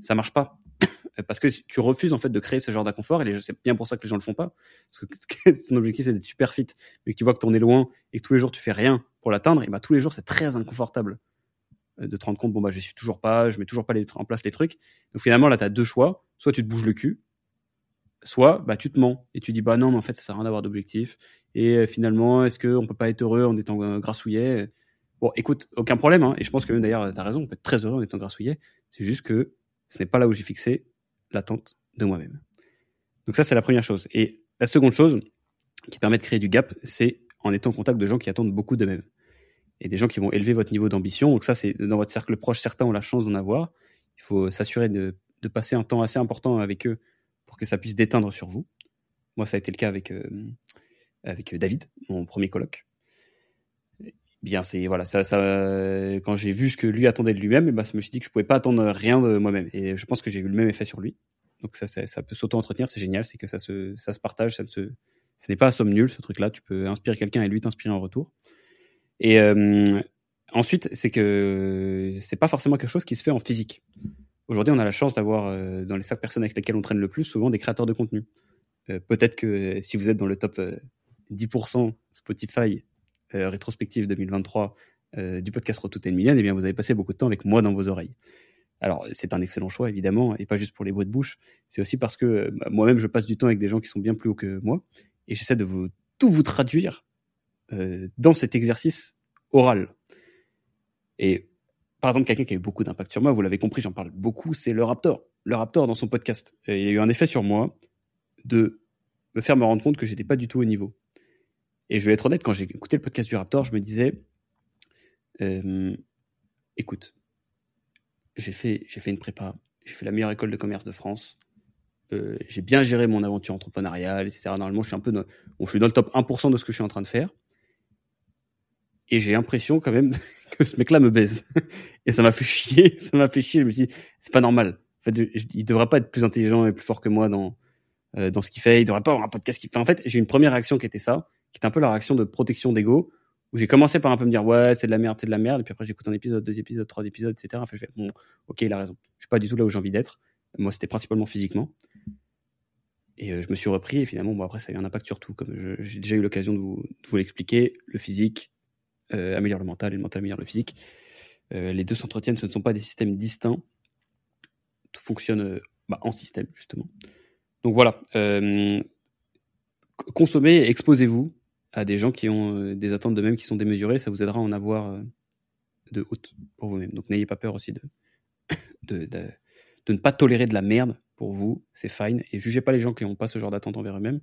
Ça marche pas. Parce que tu refuses en fait de créer ce genre d'inconfort et c'est bien pour ça que les gens le font pas. Parce que ton objectif c'est d'être super fit, mais que tu vois que tu en es loin et que tous les jours tu fais rien pour l'atteindre, et bah tous les jours c'est très inconfortable euh, de te rendre compte bon bah je suis toujours pas, je mets toujours pas en place les trucs. Donc finalement là tu as deux choix, soit tu te bouges le cul, soit bah tu te mens et tu dis bah non mais en fait ça sert à rien d'avoir d'objectif et euh, finalement est-ce qu'on peut pas être heureux en étant euh, grassouillet? Bon, écoute, aucun problème, hein, et je pense que d'ailleurs, tu as raison, on peut être très heureux en étant grassouillet. C'est juste que ce n'est pas là où j'ai fixé l'attente de moi-même. Donc, ça, c'est la première chose. Et la seconde chose qui permet de créer du gap, c'est en étant en contact de gens qui attendent beaucoup d'eux-mêmes. Et des gens qui vont élever votre niveau d'ambition. Donc, ça, c'est dans votre cercle proche, certains ont la chance d'en avoir. Il faut s'assurer de, passer un temps assez important avec eux pour que ça puisse déteindre sur vous. Moi, ça a été le cas avec, euh, avec David, mon premier colloque bien c'est voilà ça, ça quand j'ai vu ce que lui attendait de lui-même et eh ben, je me suis dit que je pouvais pas attendre rien de moi-même. Et je pense que j'ai eu le même effet sur lui. Donc ça ça, peut s'auto-entretenir c'est génial c'est que ça se ça se partage ça se ce n'est pas à somme nulle ce truc là tu peux inspirer quelqu'un et lui t'inspirer en retour. Et euh, ensuite c'est que c'est pas forcément quelque chose qui se fait en physique. Aujourd'hui on a la chance d'avoir euh, dans les cinq personnes avec lesquelles on traîne le plus souvent des créateurs de contenu. Euh, peut-être que si vous êtes dans le top 10% Spotify euh, rétrospective 2023 euh, du podcast Rotoute Million, eh bien, vous avez passé beaucoup de temps avec moi dans vos oreilles. Alors, c'est un excellent choix, évidemment, et pas juste pour les bruits de bouche. C'est aussi parce que bah, moi-même, je passe du temps avec des gens qui sont bien plus hauts que moi, et j'essaie de tout vous traduire euh, dans cet exercice oral. Et par exemple, quelqu'un qui a eu beaucoup d'impact sur moi, vous l'avez compris, j'en parle beaucoup, c'est le Raptor. Le Raptor, dans son podcast, il a eu un effet sur moi de me faire me rendre compte que j'étais pas du tout au niveau. Et je vais être honnête, quand j'ai écouté le podcast du Raptor, je me disais, euh, écoute, j'ai fait, j'ai fait une prépa, j'ai fait la meilleure école de commerce de France, euh, j'ai bien géré mon aventure entrepreneuriale, etc. Normalement, je suis un peu, dans, je suis dans le top 1% de ce que je suis en train de faire. Et j'ai l'impression quand même que ce mec-là me baise. Et ça m'a fait chier, ça m'a fait chier. Je me suis dit, c'est pas normal. En fait, il devrait pas être plus intelligent et plus fort que moi dans, euh, dans ce qu'il fait. Il devrait pas avoir un podcast qui fait. En fait, j'ai une première réaction qui était ça qui est un peu la réaction de protection d'ego, où j'ai commencé par un peu me dire ouais, c'est de la merde, c'est de la merde, et puis après j'écoute un épisode, deux épisodes, trois épisodes, etc. Enfin, je fais bon, ok, il a raison. Je suis pas du tout là où j'ai envie d'être. Moi, c'était principalement physiquement. Et euh, je me suis repris, et finalement, bon, après, ça a eu un impact sur tout. Comme j'ai déjà eu l'occasion de vous, vous l'expliquer, le physique euh, améliore le mental, et le mental améliore le physique. Euh, les deux s'entretiennent, ce ne sont pas des systèmes distincts. Tout fonctionne bah, en système, justement. Donc voilà. consommez, exposez-vous à des gens qui ont euh, des attentes de même qui sont démesurées, ça vous aidera à en avoir euh, de haute pour vous-même. Donc n'ayez pas peur aussi de, de, ne pas tolérer de la merde pour vous, c'est fine. Et jugez pas les gens qui n'ont pas ce genre d'attente envers eux-mêmes,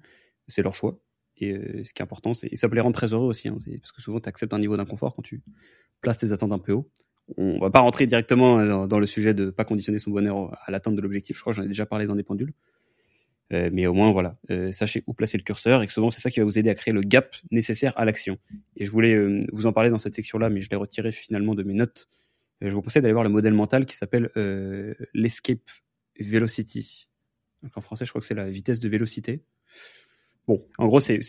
c'est leur choix. Et euh, ce qui est important, c'est, ça peut les rendre très heureux aussi, hein, parce que souvent tu acceptes un niveau d'inconfort quand tu places tes attentes un peu haut. On va pas rentrer directement dans, le sujet de pas conditionner son bonheur à l'atteinte de l'objectif, je crois que j'en ai déjà parlé dans des pendules. Euh, mais au moins, voilà, euh, sachez où placer le curseur et que souvent, c'est ça qui va vous aider à créer le gap nécessaire à l'action. Et je voulais euh, vous en parler dans cette section-là, mais je l'ai retiré finalement de mes notes. je vous conseille d'aller voir le modèle mental qui s'appelle l'Escape Velocity. En français, je crois que c'est la vitesse de vélocité. Bon, en gros, c'est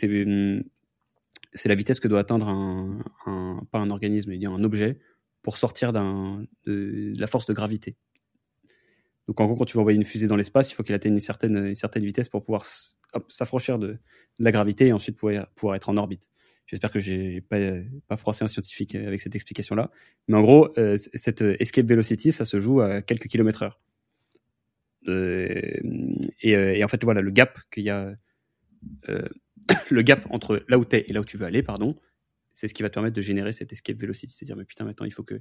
c'est la vitesse que doit atteindre un, un, pas un organisme, mais un objet pour sortir de, de la force de gravité. Donc en gros, quand tu vas envoyer une fusée dans l'espace, il faut qu'elle atteigne une certaine, vitesse pour pouvoir s'affranchir de, la gravité et ensuite pouvoir, être en orbite. J'espère que j'ai pas, pas froissé un scientifique avec cette explication-là. Mais en gros, euh, cette escape velocity, ça se joue à quelques kilomètres heure. Euh, et, euh, et, en fait, voilà, le gap qu'il y a, le gap entre là où tu es et là où tu veux aller, pardon, c'est ce qui va te permettre de générer cette escape velocity. C'est-à-dire, mais putain, maintenant, il faut que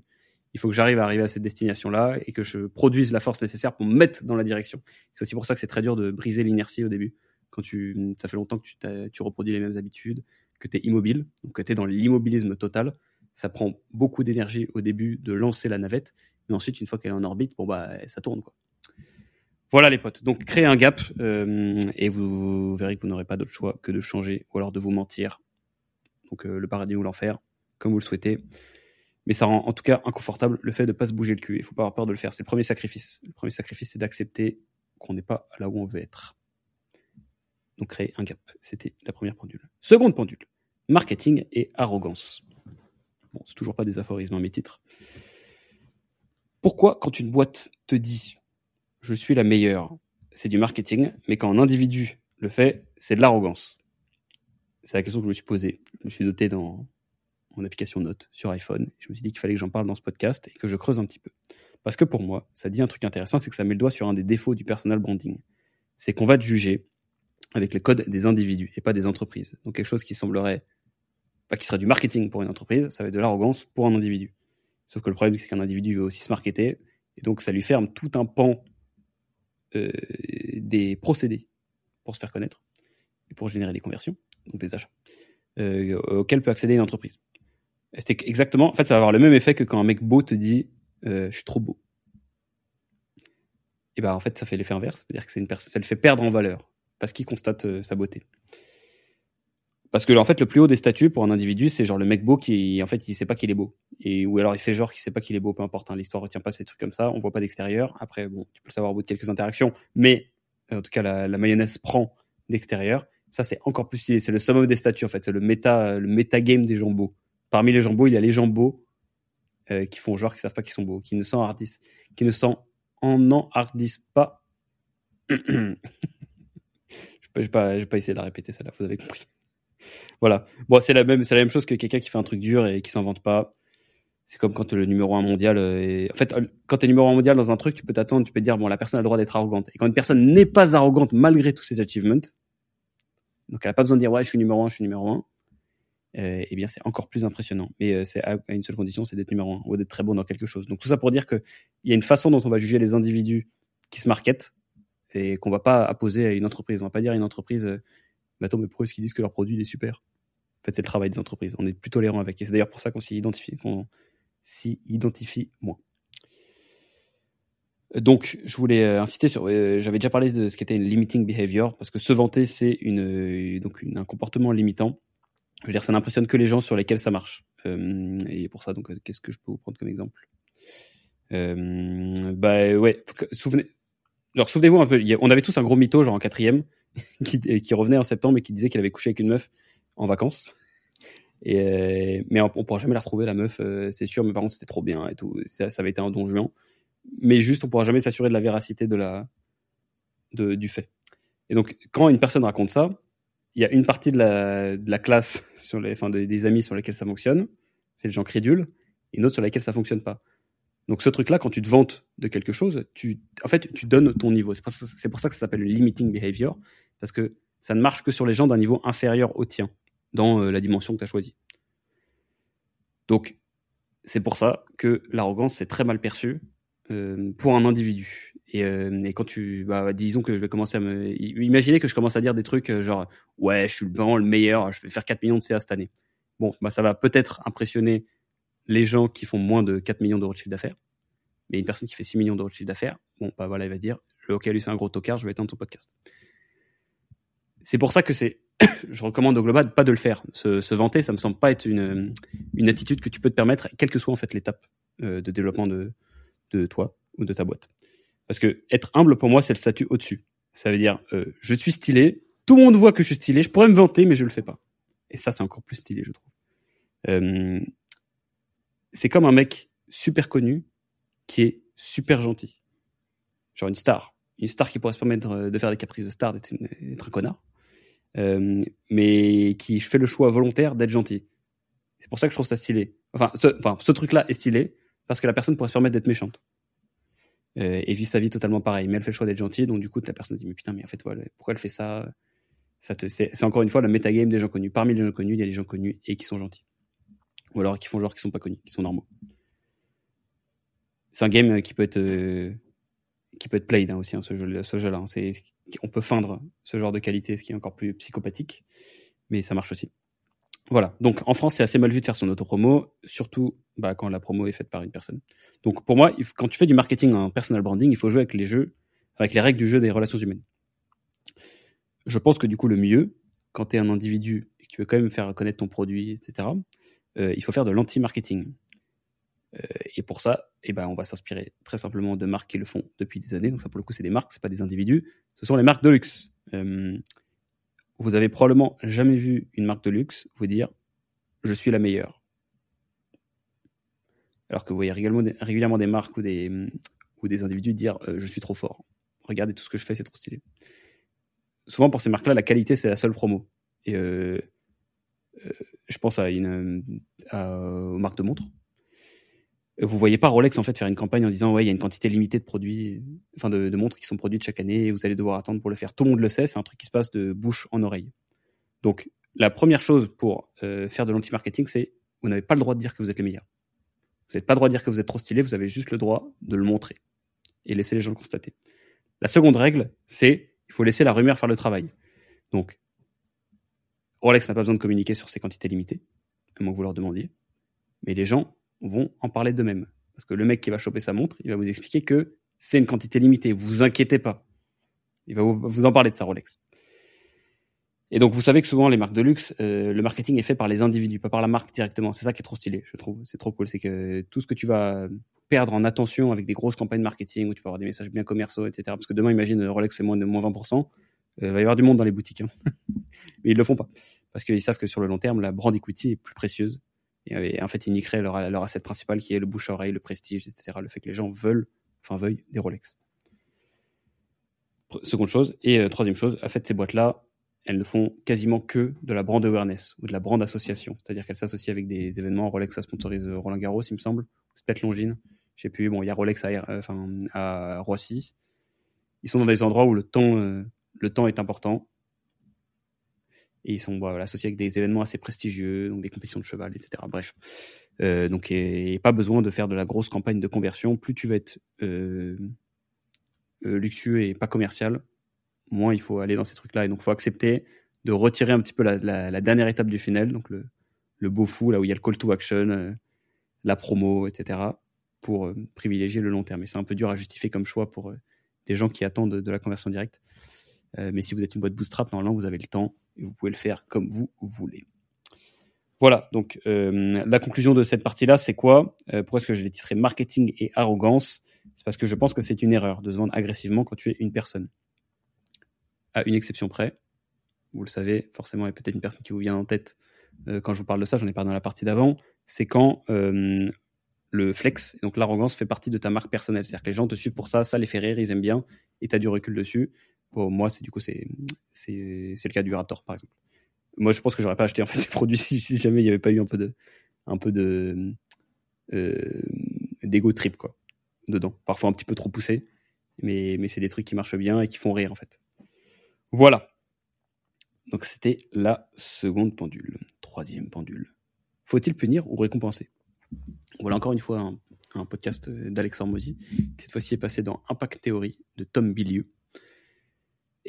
il faut que j'arrive à arriver à cette destination-là et que je produise la force nécessaire pour me mettre dans la direction. C'est aussi pour ça que c'est très dur de briser l'inertie au début. Quand tu, ça fait longtemps que tu, reproduis les mêmes habitudes, que tu es immobile, donc que tu es dans l'immobilisme total. Ça prend beaucoup d'énergie au début de lancer la navette, mais ensuite, une fois qu'elle est en orbite, bon, bah, ça tourne. Quoi. Voilà les potes. Donc créez un gap euh, et vous, verrez que vous n'aurez pas d'autre choix que de changer ou alors de vous mentir. Donc euh, le paradis ou l'enfer, comme vous le souhaitez. Mais ça rend en tout cas inconfortable le fait de ne pas se bouger le cul. Il ne faut pas avoir peur de le faire. C'est le premier sacrifice. Le premier sacrifice, c'est d'accepter qu'on n'est pas là où on veut être. Donc créer un gap. C'était la première pendule. Seconde pendule. Marketing et arrogance. Bon, c'est toujours pas des aphorismes dans mes titres. Pourquoi, quand une boîte te dit je suis la meilleure, c'est du marketing, mais quand un individu le fait, c'est de l'arrogance? C'est la question que je me suis posée. Je me suis noté dans mon application Note sur iPhone. Je me suis dit qu'il fallait que j'en parle dans ce podcast et que je creuse un petit peu. Parce que pour moi, ça dit un truc intéressant, c'est que ça met le doigt sur un des défauts du personal branding. C'est qu'on va te juger avec le code des individus et pas des entreprises. Donc quelque chose qui semblerait, pas qui serait du marketing pour une entreprise, ça va être de l'arrogance pour un individu. Sauf que le problème, c'est qu'un individu veut aussi se marketer, et donc ça lui ferme tout un pan euh, des procédés pour se faire connaître et pour générer des conversions, donc des achats, euh, auxquels peut accéder une entreprise. C'est exactement, en fait, ça va avoir le même effet que quand un mec beau te dit euh, je suis trop beau. Et ben en fait, ça fait l'effet inverse, c'est-à-dire que c'est une personne, ça le fait perdre en valeur parce qu'il constate euh, sa beauté. Parce que en fait, le plus haut des statuts pour un individu, c'est genre le mec beau qui, en fait, il sait pas qu'il est beau, ou alors il fait genre qu'il sait pas qu'il est beau, peu importe. Hein, L'histoire retient pas ces trucs comme ça, on voit pas d'extérieur. Après, bon, tu peux le savoir au bout de quelques interactions, mais euh, en tout cas, la, mayonnaise prend d'extérieur. Ça, c'est encore plus stylé. C'est le summum des statuts, en fait. C'est le méta, le méta game des gens beaux. Parmi les beaux, il y a les beaux euh, qui font genre qu'ils savent pas qu'ils sont beaux, qui ne s'enhardissent, qui ne s'en enhardissent pas. je vais pas, pas essayer de la répéter, ça là, vous avez compris. Voilà. Bon, c'est la même, la même chose que quelqu'un qui fait un truc dur et qui s'en vante pas. C'est comme quand le numéro 1 mondial est... En fait, quand tu es numéro 1 mondial dans un truc, tu peux t'attendre, tu peux dire, bon, la personne a le droit d'être arrogante. Et quand une personne n'est pas arrogante malgré tous ses achievements, donc elle n'a pas besoin de dire, ouais, je suis numéro 1, je suis numéro 1, euh, eh bien c'est encore plus impressionnant. Mais euh, c'est à, une seule condition, c'est d'être numéro un ou d'être très bon dans quelque chose. Donc tout ça pour dire qu'il y a une façon dont on va juger les individus qui se marketent et qu'on va pas apposer à une entreprise. On va pas dire à une entreprise, euh, mais attends, mais pourquoi est-ce qu'ils disent que leur produit est super? En fait, c'est le travail des entreprises. On est plus tolérant avec. Et c'est d'ailleurs pour ça qu'on s'y identifie, qu'on s'y identifie moins. Donc, je voulais insister sur. J'avais déjà parlé de ce qu'était une limiting behavior, parce que se vanter, c'est une, donc un comportement limitant je veux dire, ça n'impressionne que les gens sur lesquels ça marche. Euh, et pour ça, donc, euh, qu'est-ce que je peux vous prendre comme exemple? Euh, Bah ouais, souvenez. Alors souvenez-vous un peu, on avait tous un gros mytho genre en quatrième qui, revenait en septembre et qui disait qu'il avait couché avec une meuf en vacances. Et, mais on, pourra jamais la retrouver la meuf, c'est sûr. Mais par contre c'était trop bien et tout. Ça, ça avait été un don juin. Mais juste on pourra jamais s'assurer de la véracité de la de, du fait. Et donc quand une personne raconte ça, il y a une partie de la, classe, enfin, des, amis sur lesquels ça fonctionne, c'est les gens crédules, et une autre sur laquelle ça fonctionne pas. Donc ce truc-là, quand tu te vantes de quelque chose, tu, en fait, tu donnes ton niveau. C'est pour, pour, ça que ça s'appelle le limiting behavior, parce que ça ne marche que sur les gens d'un niveau inférieur au tien, dans euh, la dimension que tu as choisie. Donc c'est pour ça que l'arrogance, c'est très mal perçu euh, pour un individu. Euh, et, quand tu, bah, disons que je vais commencer à me, imaginez que je commence à dire des trucs euh, genre, ouais, je suis vraiment le meilleur, je vais faire 4 millions de CA cette année. Bon, bah, ça va peut-être impressionner les gens qui font moins de 4 millions d'euros de chiffre d'affaires. Mais une personne qui fait 6 millions d'euros de chiffre d'affaires, bon, bah voilà, il va dire, ok, lui c'est un gros tocard, je vais éteindre ton podcast. C'est pour ça que c'est, je recommande au global pas de le faire. Se, vanter, ça me semble pas être une, attitude que tu peux te permettre, quelle que soit en fait l'étape de développement de toi ou de ta boîte. Parce que être humble pour moi, c'est le statut au-dessus. Ça veut dire, euh, je suis stylé, tout le monde voit que je suis stylé, je pourrais me vanter, mais je le fais pas. Et ça, c'est encore plus stylé, je trouve. Euh, c'est comme un mec super connu qui est super gentil. Genre une star. Une star qui pourrait se permettre de faire des caprices de star, d'être un connard. Euh, mais qui fait le choix volontaire d'être gentil. C'est pour ça que je trouve ça stylé. Enfin, ce truc-là est stylé parce que la personne pourrait se permettre d'être méchante. Euh, et vit sa vie totalement pareil. Mais elle fait le choix d'être gentille, donc du coup, la personne dit Mais putain, mais en fait, pourquoi elle fait ça, C'est encore une fois le metagame des gens connus. Parmi les gens connus, il y a des gens connus et qui sont gentils. Ou alors qui font genre qui sont pas connus, qui sont normaux. C'est un game qui peut être. Euh, qui peut être played hein, aussi, hein, ce jeu-là. Jeu on peut feindre ce genre de qualité, ce qui est encore plus psychopathique, mais ça marche aussi. Voilà. Donc en France, c'est assez mal vu de faire son auto-promo, surtout bah, quand la promo est faite par une personne. Donc pour moi, quand tu fais du marketing en personal branding, il faut jouer avec les jeux, avec les règles du jeu des relations humaines. Je pense que du coup, le mieux, quand tu es un individu et que tu veux quand même faire connaître ton produit, etc., euh, il faut faire de l'anti-marketing. Euh, et pour ça, eh ben, on va s'inspirer très simplement de marques qui le font depuis des années. Donc ça, pour le coup, c'est des marques, c'est pas des individus. Ce sont les marques de luxe. Euh, vous avez probablement jamais vu une marque de luxe vous dire je suis la meilleure. Alors que vous voyez régulièrement des, marques ou des, ou des individus dire je suis trop fort. Regardez tout ce que je fais, c'est trop stylé. Souvent pour ces marques-là, la qualité c'est la seule promo. Et je pense à aux marques de montres vous voyez pas Rolex en fait faire une campagne en disant ouais il y a une quantité limitée de produits, enfin de, montres qui sont produites chaque année et vous allez devoir attendre pour le faire. Tout le monde le sait, c'est un truc qui se passe de bouche en oreille. Donc la première chose pour euh, faire de l'anti-marketing, c'est vous n'avez pas le droit de dire que vous êtes les meilleurs. Vous n'avez pas le droit de dire que vous êtes trop stylé, vous avez juste le droit de le montrer et laisser les gens le constater. La seconde règle, c'est il faut laisser la rumeur faire le travail. Donc Rolex n'a pas besoin de communiquer sur ses quantités limitées, comme vous leur demandiez, mais les gens vont en parler d'eux-mêmes. Parce que le mec qui va choper sa montre, il va vous expliquer que c'est une quantité limitée. Vous inquiétez pas. Il va vous en parler de sa Rolex. Et donc, vous savez que souvent, les marques de luxe, euh, le marketing est fait par les individus, pas par la marque directement. C'est ça qui est trop stylé, je trouve. C'est trop cool. C'est que tout ce que tu vas perdre en attention avec des grosses campagnes marketing où tu peux avoir des messages bien commerciaux, etc. Parce que demain, imagine, Rolex fait moins de moins 20%, il va y avoir du monde dans les boutiques. Hein. Mais ils le font pas. Parce qu'ils savent que sur le long terme, la brand equity est plus précieuse et, en fait, ils niqueraient leur, leur asset principal qui est le bouche-oreille, le prestige, etc. Le fait que les gens veulent, enfin veuillent des Rolex. Seconde chose. Et euh, troisième chose, en fait, ces boîtes-là, elles ne font quasiment que de la brand awareness ou de la brand association. C'est-à-dire qu'elles s'associent avec des événements. Rolex, ça sponsorise euh, Roland Garros, il me semble. Peut-être Longines. Je sais plus. Bon, il y a Rolex euh, à Roissy. Ils sont dans des endroits où le temps, le temps est important et ils sont associés avec des événements assez prestigieux, donc des compétitions de cheval, etc. Bref. Euh, donc, et, pas besoin de faire de la grosse campagne de conversion. Plus tu vas être euh, euh, luxueux et pas commercial, moins il faut aller dans ces trucs-là. Et donc, il faut accepter de retirer un petit peu la, dernière étape du funnel, donc le, beau fou, là où il y a le call to action, la promo, etc., pour privilégier le long terme. Et c'est un peu dur à justifier comme choix pour des gens qui attendent de, de la conversion directe. mais si vous êtes une boîte bootstrap, normalement, vous avez le temps vous pouvez le faire comme vous voulez. Voilà, donc euh, la conclusion de cette partie-là, c'est quoi? Euh, Pourquoi est-ce que je l'ai titré marketing et arrogance? C'est parce que je pense que c'est une erreur de se vendre agressivement quand tu es une personne. À une exception près, vous le savez, forcément, il y a peut-être une personne qui vous vient en tête euh, quand je vous parle de ça, j'en ai parlé dans la partie d'avant, c'est quand le flex, donc l'arrogance, fait partie de ta marque personnelle. C'est-à-dire que les gens te suivent pour ça, ça les fait rire, ils aiment bien, et tu as du recul dessus. Pour moi, c'est du coup, c'est le cas du Raptor, par exemple. Moi, je pense que j'aurais pas acheté en fait ces produits si, jamais il n'y avait pas eu un peu de, un euh, d'ego trip quoi dedans. Parfois un petit peu trop poussé, mais, mais c'est des trucs qui marchent bien et qui font rire en fait. Voilà. Donc c'était la seconde pendule. Troisième pendule. Faut-il punir ou récompenser? Voilà encore une fois un, podcast d'Alexandre qui cette fois-ci est passé dans Impact Theory de Tom Billieu.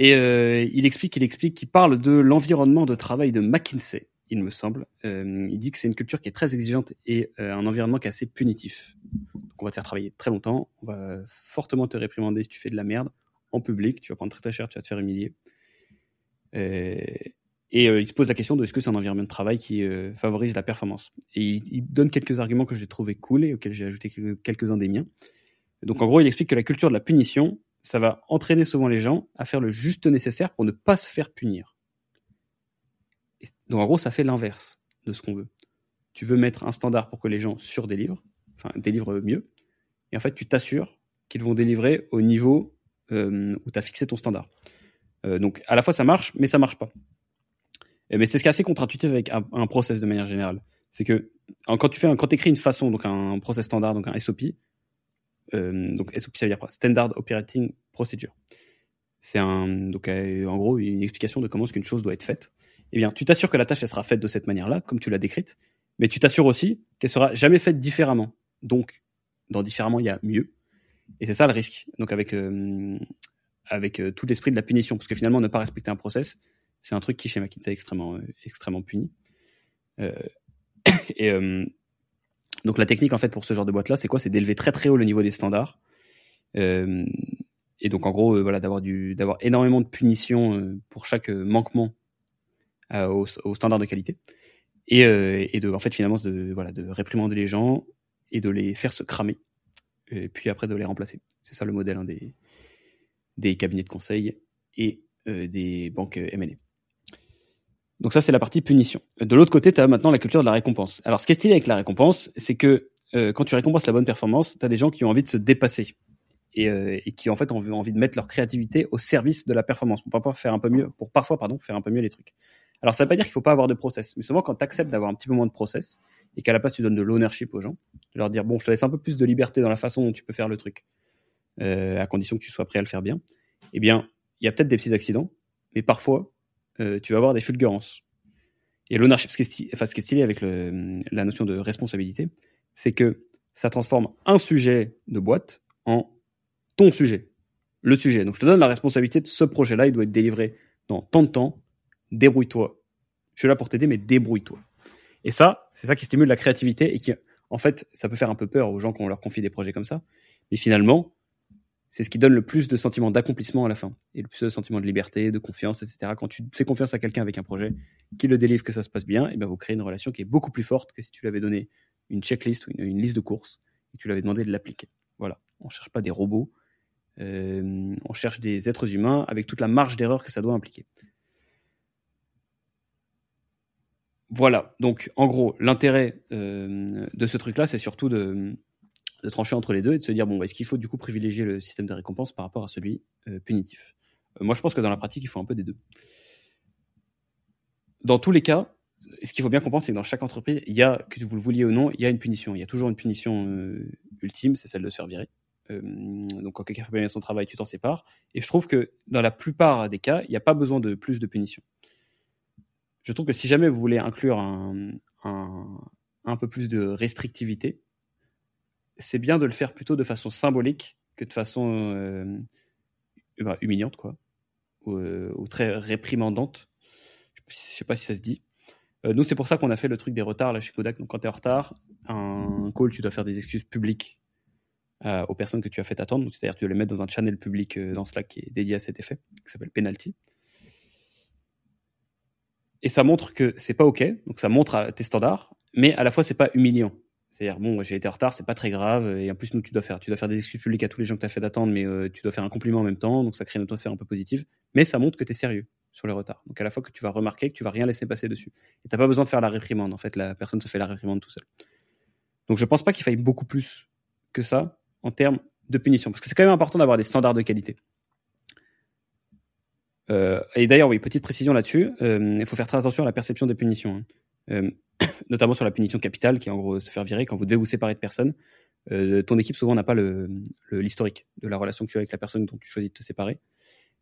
Et euh, il explique, il explique, qu'il parle de l'environnement de travail de McKinsey, il me semble. Euh, il dit que c'est une culture qui est très exigeante et euh, un environnement qui est assez punitif. Donc on va te faire travailler très longtemps, on va fortement te réprimander si tu fais de la merde en public, tu vas prendre très très cher, tu vas te faire humilier. et il se pose la question de est-ce que c'est un environnement de travail qui favorise la performance. Et il, il, donne quelques arguments que j'ai trouvé cool et auxquels j'ai ajouté quelques-uns des miens. Donc en gros, il explique que la culture de la punition, ça va entraîner souvent les gens à faire le juste nécessaire pour ne pas se faire punir. donc en gros, ça fait l'inverse de ce qu'on veut. Tu veux mettre un standard pour que les gens surdélivrent, enfin délivrent mieux, et en fait tu t'assures qu'ils vont délivrer au niveau euh, où tu as fixé ton standard. Euh, donc à la fois ça marche, mais ça marche pas. mais c'est ce qui est assez contre-intuitif avec un, process de manière générale. C'est que quand tu fais quand écris une façon, donc un process standard, donc un SOP, donc SOP, ça veut dire quoi? Standard Operating Procedure. C'est un, donc euh, en gros une explication de comment est-ce qu'une chose doit être faite. Eh bien, tu t'assures que la tâche elle sera faite de cette manière-là, comme tu l'as décrite, mais tu t'assures aussi qu'elle sera jamais faite différemment. Donc, dans différemment, il y a mieux. Et c'est ça le risque. Donc avec euh, avec tout l'esprit de la punition, parce que finalement ne pas respecter un process, c'est un truc qui chez McKinsey est extrêmement extrêmement puni. et donc la technique en fait pour ce genre de boîte là, c'est quoi? C'est d'élever très très haut le niveau des standards. Euh, et donc en gros, euh, voilà, d'avoir du, d'avoir énormément de punitions euh, pour chaque manquement aux au standards de qualité. Et, et, de, en fait, finalement, de, voilà, de réprimander les gens et de les faire se cramer. Et puis après, de les remplacer. C'est ça le modèle hein, des, des cabinets de conseil et des banques M&A. Donc ça, c'est la partie punition. De l'autre côté, tu as maintenant la culture de la récompense. Alors, ce qui est stylé avec la récompense, c'est que euh, quand tu récompenses la bonne performance, tu as des gens qui ont envie de se dépasser. et, qui en fait ont envie de mettre leur créativité au service de la performance pour parfois faire un peu mieux, pour parfois pardon faire un peu mieux les trucs. Alors ça veut pas dire qu'il faut pas avoir de process, mais souvent quand tu acceptes d'avoir un petit peu moins de process et qu'à la place tu donnes de l'ownership aux gens, de leur dire bon je te laisse un peu plus de liberté dans la façon dont tu peux faire le truc, à condition que tu sois prêt à le faire bien, eh bien il y a peut-être des petits accidents, mais parfois tu vas avoir des fulgurances. Et l'ownership, ce, qui est stylé avec la notion de responsabilité, c'est que ça transforme un sujet de boîte en ton sujet, le sujet. Donc je te donne la responsabilité de ce projet-là, il doit être délivré dans tant de temps, débrouille-toi. Je suis là pour t'aider, mais débrouille-toi. Et ça, c'est ça qui stimule la créativité et qui, en fait, ça peut faire un peu peur aux gens qu'on leur confie des projets comme ça. Mais finalement, c'est ce qui donne le plus de sentiment d'accomplissement à la fin et le plus de sentiment de liberté, de confiance, etc. Quand tu fais confiance à quelqu'un avec un projet, qui le délivre, que ça se passe bien, et bien vous créez une relation qui est beaucoup plus forte que si tu lui avais donné une checklist ou une, liste de courses et tu lui avais demandé de l'appliquer. Voilà, on ne cherche pas des robots, euh, on cherche des êtres humains avec toute la marge d'erreur que ça doit impliquer. Voilà, donc en gros, l'intérêt euh, de ce truc-là, c'est surtout de, de trancher entre les deux et de se dire bon, bah, est-ce qu'il faut du coup privilégier le système de récompense par rapport à celui euh, punitif? Euh, Moi, je pense que dans la pratique, il faut un peu des deux. Dans tous les cas, ce qu'il faut bien comprendre, c'est que dans chaque entreprise, il y a, que vous le vouliez ou non, il y a une punition. Il y a toujours une punition euh, ultime, c'est celle de se faire virer. donc quand quelqu'un fait bien son travail, tu t'en sépares. Et je trouve que dans la plupart des cas, il n'y a pas besoin de plus de punition. Je trouve que si jamais vous voulez inclure un, un peu plus de restrictivité, c'est bien de le faire plutôt de façon symbolique que de façon euh, humiliante, quoi, euh, ou, très réprimandante. Je sais pas si ça se dit. Euh, nous, c'est pour ça qu'on a fait le truc des retards là chez Kodak. Donc, quand tu es en retard, un call, tu dois faire des excuses publiques aux personnes que tu as fait attendre. C'est-à-dire, tu dois les mettre dans un channel public dans Slack qui est dédié à cet effet, qui s'appelle Penalty. Et ça montre que c'est pas OK, donc ça montre tes standards, mais à la fois, c'est pas humiliant. C'est-à-dire, bon, j'ai été en retard, c'est pas très grave. Et en plus, nous, tu dois faire, tu dois faire des excuses publiques à tous les gens que tu as fait d'attendre, mais euh, tu dois faire un compliment en même temps. Donc, ça crée une atmosphère un peu positive. Mais ça montre que tu es sérieux sur le retard. Donc, à la fois que tu vas remarquer que tu vas rien laisser passer dessus. Et tu pas besoin de faire la réprimande. En fait, la personne se fait la réprimande tout seul. Donc, je pense pas qu'il faille beaucoup plus que ça en termes de punition. Parce que c'est quand même important d'avoir des standards de qualité. Euh, et d'ailleurs, oui, petite précision là-dessus. Euh, il faut faire très attention à la perception des punitions. Hein notamment sur la punition capitale, qui est en gros se faire virer quand vous devez vous séparer de personne. Euh, ton équipe souvent n'a pas l'historique le, de la relation que tu as avec la personne dont tu choisis de te séparer.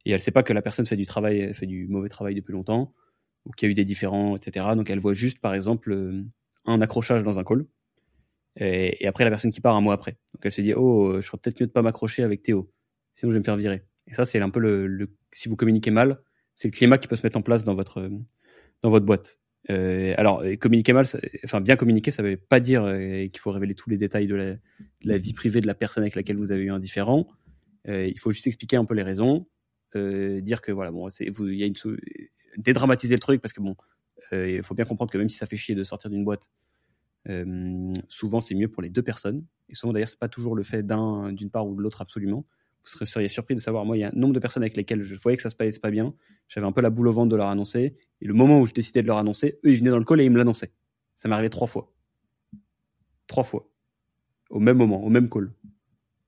Et elle ne sait pas que la personne fait du travail, fait du mauvais travail depuis longtemps, ou qu'il y a eu des différends, etc. Donc elle voit juste, par exemple, euh, un accrochage dans un call. Et, après, la personne qui part un mois après. Donc elle se dit, oh, je serais peut-être mieux de pas m'accrocher avec Théo, sinon je vais me faire virer. Et ça, c'est un peu le, si vous communiquez mal, c'est le climat qui peut se mettre en place dans votre, dans votre boîte. Euh, alors, communiquer mal, enfin bien communiquer, ça ne veut pas dire euh, qu'il faut révéler tous les détails de la, vie privée de la personne avec laquelle vous avez eu un différent. Euh, il faut juste expliquer un peu les raisons, dire que voilà, bon, il y a une dédramatiser le truc parce que bon, il faut bien comprendre que même si ça fait chier de sortir d'une boîte, souvent c'est mieux pour les deux personnes. Et souvent d'ailleurs, c'est pas toujours le fait d'un, d'une part ou de l'autre absolument vous seriez surpris de savoir, moi, il y a un nombre de personnes avec lesquelles je voyais que ça se passait pas bien. J'avais un peu la boule au ventre de leur annoncer. Et le moment où je décidais de leur annoncer, eux, ils venaient dans le call et ils me l'annonçaient. Ça m'est arrivé trois fois. Trois fois. Au même moment, au même call.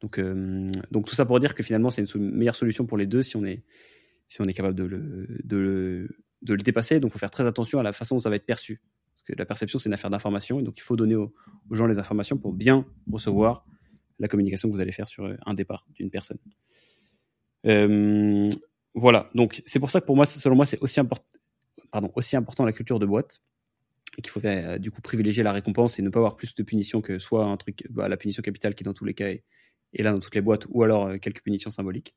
Donc, euh, donc tout ça pour dire que finalement, c'est une meilleure solution pour les deux si on est, si on est capable de le, de, le dépasser. Donc, il faut faire très attention à la façon dont ça va être perçu. Parce que la perception, c'est une affaire d'information. Et donc, il faut donner aux gens les informations pour bien recevoir la communication que vous allez faire sur euh, un départ d'une personne. Euh, voilà, donc c'est pour ça que pour moi, selon moi, c'est aussi, aussi important la culture de boîte et qu'il faut euh, du coup privilégier la récompense et ne pas avoir plus de punitions que soit un truc, bah, la punition capitale qui dans tous les cas est, là dans toutes les boîtes ou alors quelques punitions symboliques.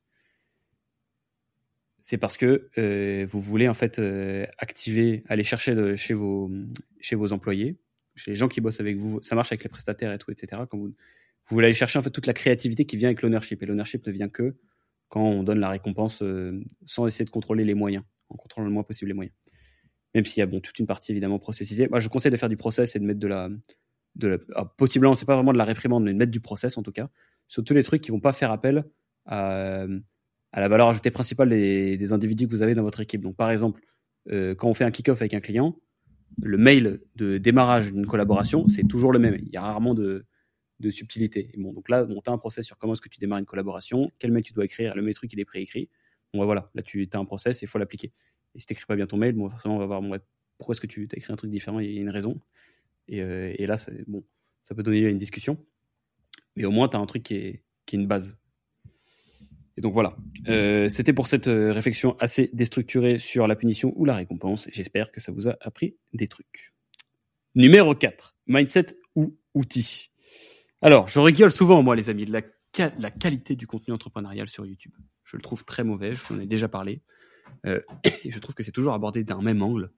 C'est parce que vous voulez en fait activer, aller chercher chez, vos, chez vos employés, chez les gens qui bossent avec vous, ça marche avec les prestataires et tout, etc. Quand vous, vous voulez aller chercher en fait toute la créativité qui vient avec l'ownership. Et l'ownership ne vient que quand on donne la récompense euh, sans essayer de contrôler les moyens, en contrôlant le moins possible les moyens. Même s'il y a bon, toute une partie évidemment processisée. Moi, je conseille de faire du process et de mettre de la. De la ah, possiblement, pas vraiment de la réprimande, mais de mettre du process en tout cas, sur tous les trucs qui vont pas faire appel à, à la valeur ajoutée principale des, individus que vous avez dans votre équipe. Donc, par exemple, euh, quand on fait un kick-off avec un client, le mail de démarrage d'une collaboration, c'est toujours le même. Il y a rarement de, subtilité. Et bon, donc là, tu as un process sur comment est-ce que tu démarres une collaboration, quel mail tu dois écrire, le mail truc il est préécrit. Bon, bah, voilà, là tu as un process et il faut l'appliquer. Et si tu n'écris pas bien ton mail, bon, forcément, on va voir bon, pourquoi est-ce que tu as écrit un truc différent, il y a une raison. Et, euh, là, bon, ça peut donner lieu à une discussion. Mais au moins, tu as un truc est, qui est une base. Et donc voilà, euh, c'était pour cette euh, réflexion assez déstructurée sur la punition ou la récompense. J'espère que ça vous a appris des trucs. Numéro 4, mindset ou outil. Alors, je rigole souvent, moi, les amis, de la, qualité du contenu entrepreneurial sur YouTube. Je le trouve très mauvais, je vous en ai déjà parlé. Euh, et je trouve que c'est toujours abordé d'un même angle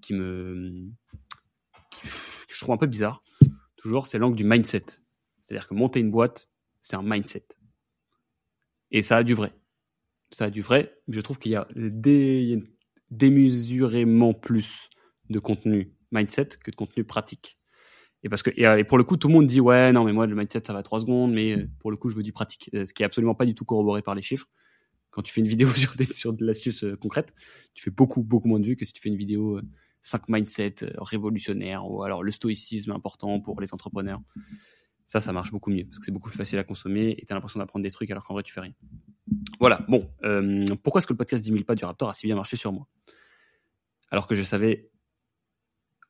qui me. que je trouve un peu bizarre. Toujours, c'est l'angle du mindset. C'est-à-dire que monter une boîte, c'est un mindset. Et ça a du vrai. Ça a du vrai. Je trouve qu'il y a démesurément plus de contenu mindset que de contenu pratique. Et parce que et pour le coup, tout le monde dit ouais, non, mais moi le mindset ça va 3 secondes, mais euh, pour le coup, je veux du pratique. Euh, ce qui est absolument pas du tout corroboré par les chiffres. Quand tu fais une vidéo sur, des, sur de l'astuce euh, concrète, tu fais beaucoup beaucoup moins de vues que si tu fais une vidéo 5 mindset révolutionnaires ou alors le stoïcisme important pour les entrepreneurs. Ça, ça marche beaucoup mieux parce que c'est beaucoup plus facile à consommer et tu as l'impression d'apprendre des trucs alors qu'en vrai, tu fais rien. Voilà, bon. pourquoi est-ce que le podcast 10 000 pas du Raptor a si bien marché sur moi? Alors que je savais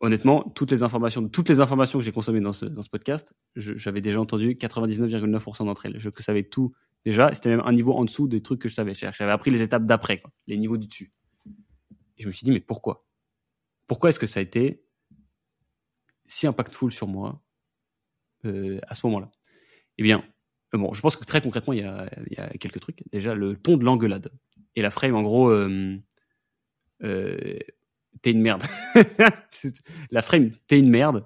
honnêtement, toutes les informations, toutes les informations que j'ai consommées dans ce, podcast, j'avais déjà entendu 99,9% d'entre elles. Je savais tout déjà. C'était même un niveau en dessous des trucs que je savais. J'avais appris les étapes d'après, les niveaux du dessus. Et je me suis dit, mais pourquoi? Pourquoi est-ce que ça a été si impactful sur moi euh, à ce moment-là Eh bien, euh, bon, je pense que très concrètement, il y, a, quelques trucs. Déjà, le ton de l'engueulade et la frame, en gros. Euh, t'es une merde. la frame, t'es une merde.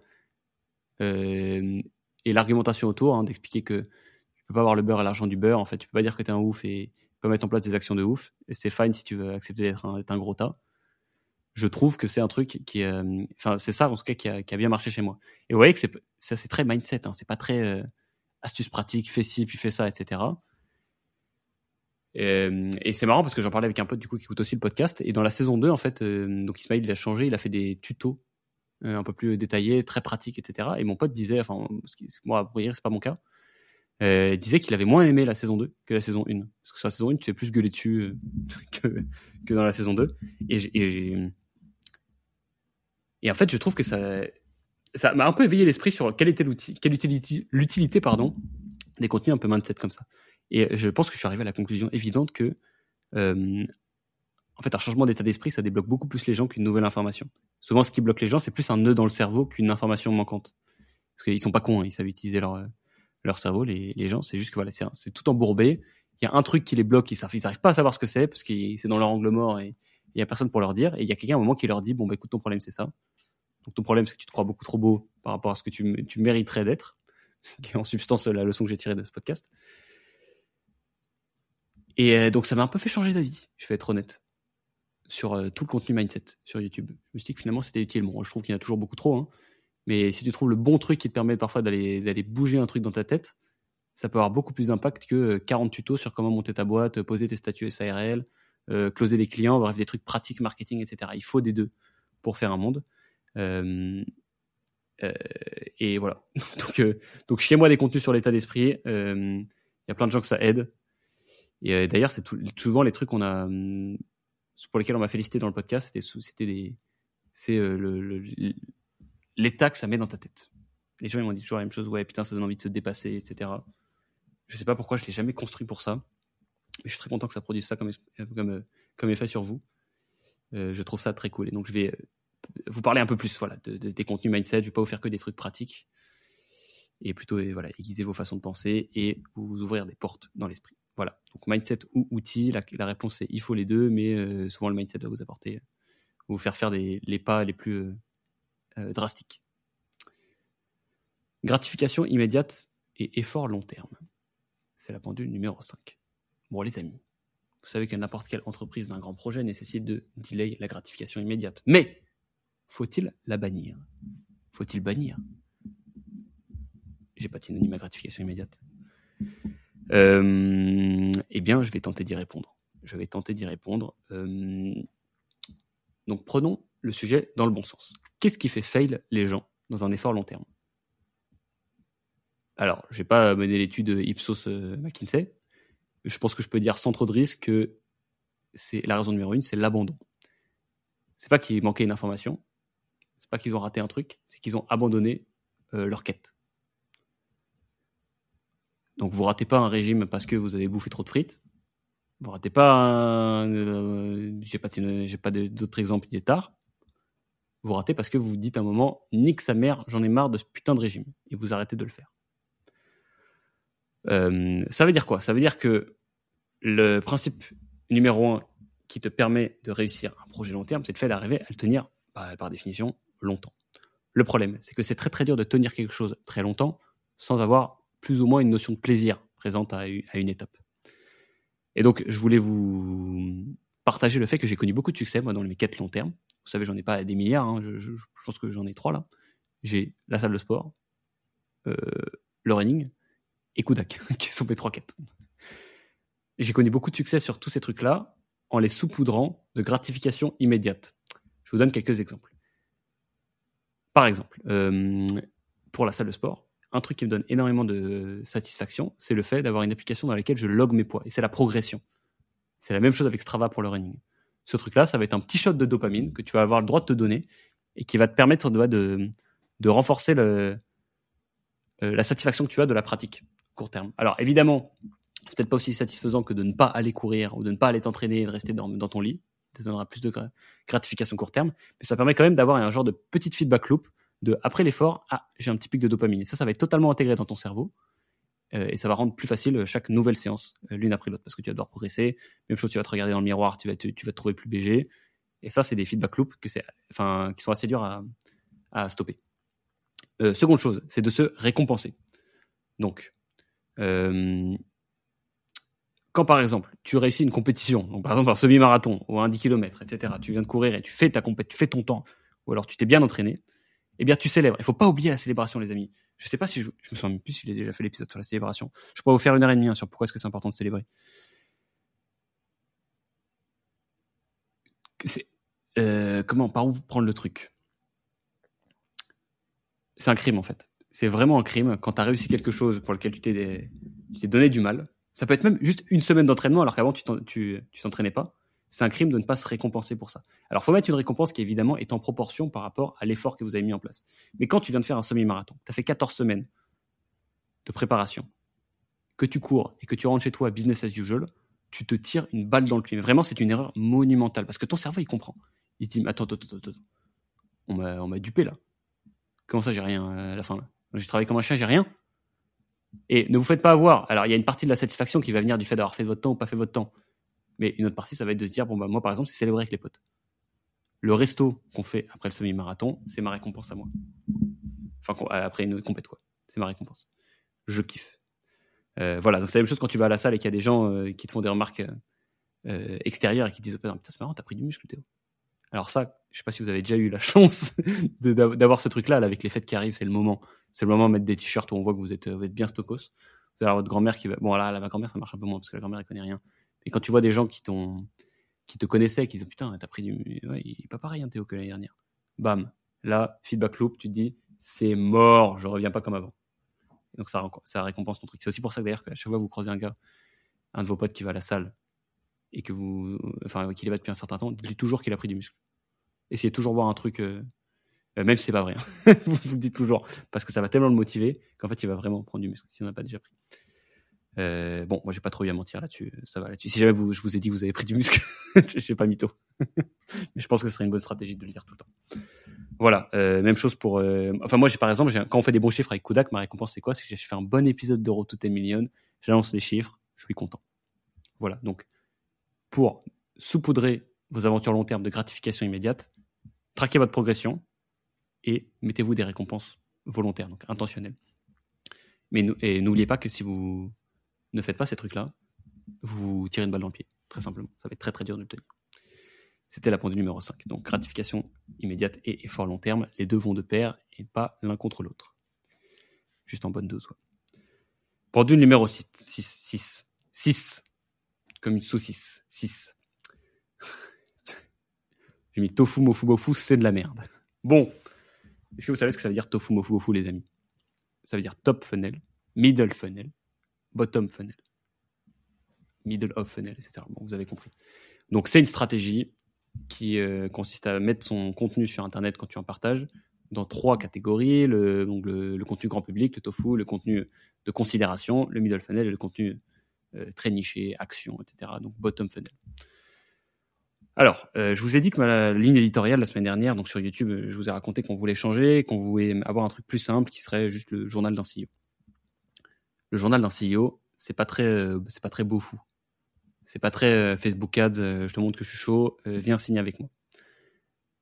Et l'argumentation autour, hein, d'expliquer que tu peux pas avoir le beurre et l'argent du beurre. En fait, tu peux pas dire que t'es un ouf et pas mettre en place des actions de ouf. C'est fine si tu veux accepter d'être un, gros tas. Je trouve que c'est un truc qui, euh, enfin, c'est ça en tout cas qui a, bien marché chez moi. Et vous voyez que c'est, ça c'est très mindset. Hein, c'est pas très euh, astuce pratique, fais ci puis fais ça, etc. Euh, et c'est marrant parce que j'en parlais avec un pote du coup qui écoute aussi le podcast. Et dans la saison 2, en fait, donc Ismail il a changé, il a fait des tutos un peu plus détaillés, très pratiques, etc. Et mon pote disait, enfin, moi, pour dire, c'est pas mon cas, disait qu'il avait moins aimé la saison 2 que la saison 1. Parce que sur la saison 1, tu fais plus gueuler dessus que, que, dans la saison 2. Et, et, et, en fait, je trouve que ça ça m'a un peu éveillé l'esprit sur quelle était l'outil, quelle utilité, l'utilité pardon, des contenus un peu mindset comme ça. Et je pense que je suis arrivé à la conclusion évidente que, euh, en fait, un changement d'état d'esprit, ça débloque beaucoup plus les gens qu'une nouvelle information. Souvent, ce qui bloque les gens, c'est plus un nœud dans le cerveau qu'une information manquante. Parce qu'ils sont pas cons, hein, ils savent utiliser leur, euh, leur cerveau, les, les gens. C'est juste que voilà, c'est tout embourbé. Il y a un truc qui les bloque, ils n'arrivent pas à savoir ce que c'est, parce que c'est dans leur angle mort et il n'y a personne pour leur dire. Et il y a quelqu'un à un moment qui leur dit Bon, bah écoute, ton problème, c'est ça. Donc ton problème, c'est que tu te crois beaucoup trop beau par rapport à ce que tu, tu mériterais d'être, qui est en substance la leçon que j'ai tirée de ce podcast. Et euh, donc ça m'a un peu fait changer d'avis, je vais être honnête, sur euh, tout le contenu mindset sur YouTube. Je me suis dit que finalement c'était utile. Bon, je trouve qu'il y en a toujours beaucoup trop, hein, mais si tu trouves le bon truc qui te permet parfois d'aller bouger un truc dans ta tête, ça peut avoir beaucoup plus d'impact que 40 euh, tutos sur comment monter ta boîte, poser tes statuts SARL, closer des clients, bref, des trucs pratiques, marketing, etc. Il faut des deux pour faire un monde. et voilà. donc, donc chez moi, des contenus sur l'état d'esprit. Il y a plein de gens que ça aide. Et euh, d'ailleurs, c'est souvent les trucs qu'on a, hum, pour lesquels on m'a félicité dans le podcast, c'était des, c'est euh, l'état que ça met dans ta tête. Les gens ils m'ont dit toujours la même chose, ouais putain ça donne envie de se dépasser, etc. Je sais pas pourquoi je l'ai jamais construit pour ça, je suis très content que ça produise ça comme comme comme effet sur vous. Euh, je trouve ça très cool et donc je vais vous parler un peu plus voilà de, des contenus mindset. Je vais pas vous faire que des trucs pratiques et plutôt voilà aiguiser vos façons de penser et vous ouvrir des portes dans l'esprit. Voilà, donc mindset ou outil, la, réponse c'est il faut les deux, mais euh, souvent le mindset va vous apporter, vous faire faire des, les pas les plus euh, euh, drastiques. Gratification immédiate et effort long terme. C'est la pendule numéro 5. Bon les amis, vous savez que n'importe quelle entreprise d'un grand projet nécessite de delay la gratification immédiate. Mais faut-il la bannir? Faut-il bannir? J'ai pas de synonyme à gratification immédiate. Euh, eh bien, je vais tenter d'y répondre. Je vais tenter d'y répondre. Euh, donc, prenons le sujet dans le bon sens. Qu'est-ce qui fait fail les gens dans un effort long terme? Alors, je n'ai pas mené l'étude Ipsos McKinsey. Je pense que je peux dire sans trop de risque que c'est la raison numéro une, c'est l'abandon. C'est pas qu'il manquait une information, c'est pas qu'ils ont raté un truc, c'est qu'ils ont abandonné leur quête. Donc vous ratez pas un régime parce que vous avez bouffé trop de frites. Vous ratez pas un... Euh, j'ai pas, d'autres exemples tard. Vous ratez parce que vous vous dites à un moment, nique sa mère, j'en ai marre de ce putain de régime. Et vous arrêtez de le faire. Euh, ça veut dire quoi? Ça veut dire que le principe numéro un qui te permet de réussir un projet long terme, c'est le fait d'arriver à le tenir, bah, par définition, longtemps. Le problème, c'est que c'est très très dur de tenir quelque chose très longtemps sans avoir plus ou moins une notion de plaisir présente à, une étape. Et donc, je voulais vous partager le fait que j'ai connu beaucoup de succès, moi, dans mes quêtes long terme. Vous savez, j'en ai pas des milliards, hein, je, pense que j'en ai trois là. J'ai la salle de sport, euh, le running et Kudak, qui sont mes trois quêtes. J'ai connu beaucoup de succès sur tous ces trucs-là en les saupoudrant de gratification immédiate. Je vous donne quelques exemples. Par exemple, euh, pour la salle de sport, un truc qui me donne énormément de satisfaction, c'est le fait d'avoir une application dans laquelle je log mes poids. Et c'est la progression. C'est la même chose avec Strava pour le running. Ce truc-là, ça va être un petit shot de dopamine que tu vas avoir le droit de te donner et qui va te permettre de, renforcer euh, la satisfaction que tu as de la pratique court terme. Alors évidemment, c'est peut-être pas aussi satisfaisant que de ne pas aller courir ou de ne pas aller t'entraîner et de rester dans, ton lit. Ça donnera plus de gratification court terme, mais ça permet quand même d'avoir un genre de petite feedback loop de après l'effort, ah, j'ai un petit pic de dopamine. Et ça, ça va être totalement intégré dans ton cerveau. Euh, et ça va rendre plus facile chaque nouvelle séance, euh, l'une après l'autre, parce que tu vas devoir progresser. Même chose, tu vas te regarder dans le miroir, tu vas te, trouver plus BG. Et ça, c'est des feedback loops que enfin, qui sont assez durs à, à stopper. Euh, seconde chose, c'est de se récompenser. Donc, quand par exemple, tu réussis une compétition, donc par exemple un semi-marathon ou un 10 km, etc., tu viens de courir et tu fais, ta tu fais ton temps, ou alors tu t'es bien entraîné, eh bien, tu célèbres. Il faut pas oublier la célébration, les amis. Je sais pas si je, me souviens plus si j'ai déjà fait l'épisode sur la célébration. Je pourrais vous faire une heure et demie hein, sur pourquoi est-ce que c'est important de célébrer. Euh, comment, par où prendre le truc? C'est un crime en fait. C'est vraiment un crime quand tu as réussi quelque chose pour lequel tu t'es, donné du mal. Ça peut être même juste une semaine d'entraînement alors qu'avant tu, t'entraînais pas c'est un crime de ne pas se récompenser pour ça. Alors, faut mettre une récompense qui, évidemment, est en proportion par rapport à l'effort que vous avez mis en place. Mais quand tu viens de faire un semi-marathon, tu as fait 14 semaines de préparation, que tu cours et que tu rentres chez toi business as usual, tu te tires une balle dans le pied. Vraiment, c'est une erreur monumentale parce que ton cerveau, il comprend. Il se dit, attends, attends, attends, attends. On m'a dupé là. Comment ça, j'ai rien euh, à la fin là? J'ai travaillé comme un chien, j'ai rien. Et ne vous faites pas avoir. Alors, il y a une partie de la satisfaction qui va venir du fait d'avoir fait votre temps ou pas fait votre temps. Mais une autre partie, ça va être de se dire, bon, bah, moi, par exemple, c'est célébrer avec les potes. Le resto qu'on fait après le semi-marathon, c'est ma récompense à moi. Enfin, après une compète, quoi. C'est ma récompense. Je kiffe. Euh, voilà, c'est la même chose quand tu vas à la salle et qu'il y a des gens euh, qui te font des remarques euh, extérieures et qui te disent, oh, putain, c'est marrant, t'as pris du muscle, Théo. Alors ça, je sais pas si vous avez déjà eu la chance d'avoir ce truc-là, avec les fêtes qui arrivent, c'est le moment. C'est le moment de mettre des t-shirts où on voit que vous êtes, bien stokos. Vous allez avoir votre grand-mère qui va. Bon, là, ma grand-mère, ça marche un peu moins parce que la grand-mère, elle connaît rien. Et quand tu vois des gens qui, qui te connaissaient, qui disent Putain, t'as pris du. Ouais, il n'est pas pareil, hein, Théo, que l'année dernière. Bam. Là, feedback loop, tu te dis C'est mort, je reviens pas comme avant. donc, ça, ça récompense ton truc. C'est aussi pour ça d'ailleurs qu'à chaque fois vous croisez un gars, un de vos potes qui va à la salle, et que vous. Enfin, qu'il est va depuis un certain temps, dites-lui toujours qu'il a pris du muscle. Essayez toujours voir un truc. Euh, euh, même si c'est pas vrai, hein. vous, le dites toujours, parce que ça va tellement le motiver qu'en fait il va vraiment prendre du muscle si on n'a pas déjà pris. Euh, bon, moi j'ai pas trop eu à mentir là-dessus, ça va. Si jamais vous, je vous ai dit que vous avez pris du muscle, je sais pas mytho. Mais je pense que ce serait une bonne stratégie de le dire tout le temps. Voilà, même chose pour. Enfin, moi j'ai par exemple, quand on fait des bons chiffres avec Kodak, ma récompense c'est quoi? C'est que j'ai fait un bon épisode de Road to 10 Million, j'annonce les chiffres, je suis content. Voilà, donc pour saupoudrer vos aventures long terme de gratification immédiate, traquez votre progression et mettez-vous des récompenses volontaires, donc intentionnelles. Mais n'oubliez pas que si vous ne faites pas ces trucs-là, vous tirez une balle dans le pied, très simplement. Ça va être très très dur de le tenir. C'était la pendule numéro 5. Donc gratification immédiate et effort long terme, les deux vont de pair et pas l'un contre l'autre. Juste en bonne dose. Pendule numéro 6. 6. 6. Comme une saucisse. 6. J'ai mis tofu, mofu, bofu, c'est de la merde. Bon. Est-ce que vous savez ce que ça veut dire tofu, mofu, bofu, les amis? Ça veut dire top funnel, middle funnel, bottom funnel, middle of funnel, etc. Bon, vous avez compris. Donc c'est une stratégie qui euh, consiste à mettre son contenu sur Internet quand tu en partages dans trois catégories, le, le, contenu grand public, le tofu, le contenu de considération, le middle funnel et le contenu très niché, action, etc. Donc bottom funnel. Alors, euh, je vous ai dit que ma ligne éditoriale la semaine dernière, donc sur YouTube, je vous ai raconté qu'on voulait changer, qu'on voulait avoir un truc plus simple qui serait juste le journal d'un CEO. Le journal d'un CEO, c'est pas très, c'est pas très beau fou. C'est pas très euh, Facebook Ads, euh, je te montre que je suis chaud, euh, viens signer avec moi.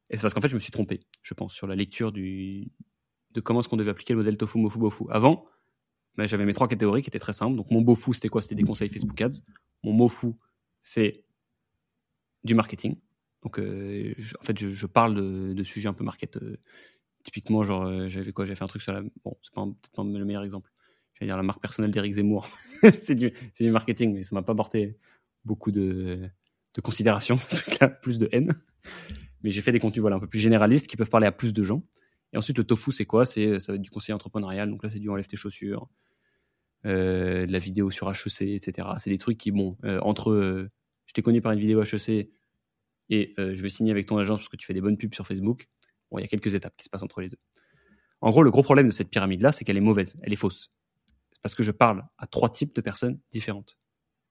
Et c'est parce qu'en fait, je me suis trompé, je pense, sur la lecture de comment est-ce qu'on devait appliquer le modèle tofu, mofu, bofu. Avant, bah, j'avais mes trois catégories qui étaient très simples. Donc, mon bofu, c'était quoi? C'était des conseils Facebook Ads. Mon mofu, c'est du marketing. Donc, en fait, je, parle de, sujets un peu market. typiquement, genre, j'avais quoi? J'avais fait un truc sur la. Bon, c'est peut-être pas le meilleur exemple. J'allais dire la marque personnelle d'Eric Zemmour. c'est du, du, marketing, mais ça m'a pas porté beaucoup de, de considération, plus de haine. Mais j'ai fait des contenus voilà, un peu plus généralistes qui peuvent parler à plus de gens. Et ensuite, le tofu, c'est quoi? C'est du conseil entrepreneurial. Donc là, c'est du enlève tes chaussures, euh, de la vidéo sur HEC, etc. C'est des trucs qui, bon, euh, entre euh, je t'ai connu par une vidéo HEC et je vais signer avec ton agence parce que tu fais des bonnes pubs sur Facebook, bon, il y a quelques étapes qui se passent entre les deux. En gros, le gros problème de cette pyramide-là, c'est qu'elle est mauvaise, elle est fausse. Parce que je parle à trois types de personnes différentes.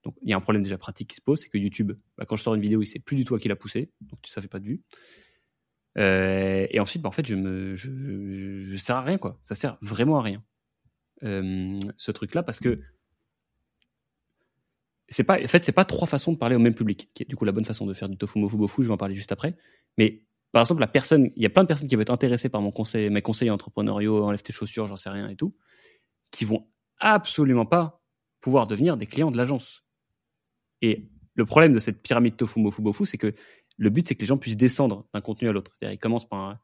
Donc il y a un problème déjà pratique qui se pose, c'est que YouTube, bah, quand je sors une vidéo, il sait plus du tout qui l'a poussé, donc ça fait pas de vue. Euh, et ensuite, bah, en fait, je me, sers à rien quoi. Ça sert vraiment à rien. Euh, ce truc-là, parce que c'est pas, en fait, c'est pas trois façons de parler au même public, qui est du coup la bonne façon de faire du tofu mofu bofu. Je vais en parler juste après. Mais par exemple, la personne, il y a plein de personnes qui vont être intéressées par mon conseil, mes conseils entrepreneuriaux, enlève tes chaussures, j'en sais rien et tout, qui vont absolument pas pouvoir devenir des clients de l'agence. Et le problème de cette pyramide tofu mofu bofu, c'est que le but, c'est que les gens puissent descendre d'un contenu à l'autre. C'est-à-dire, ils commencent par,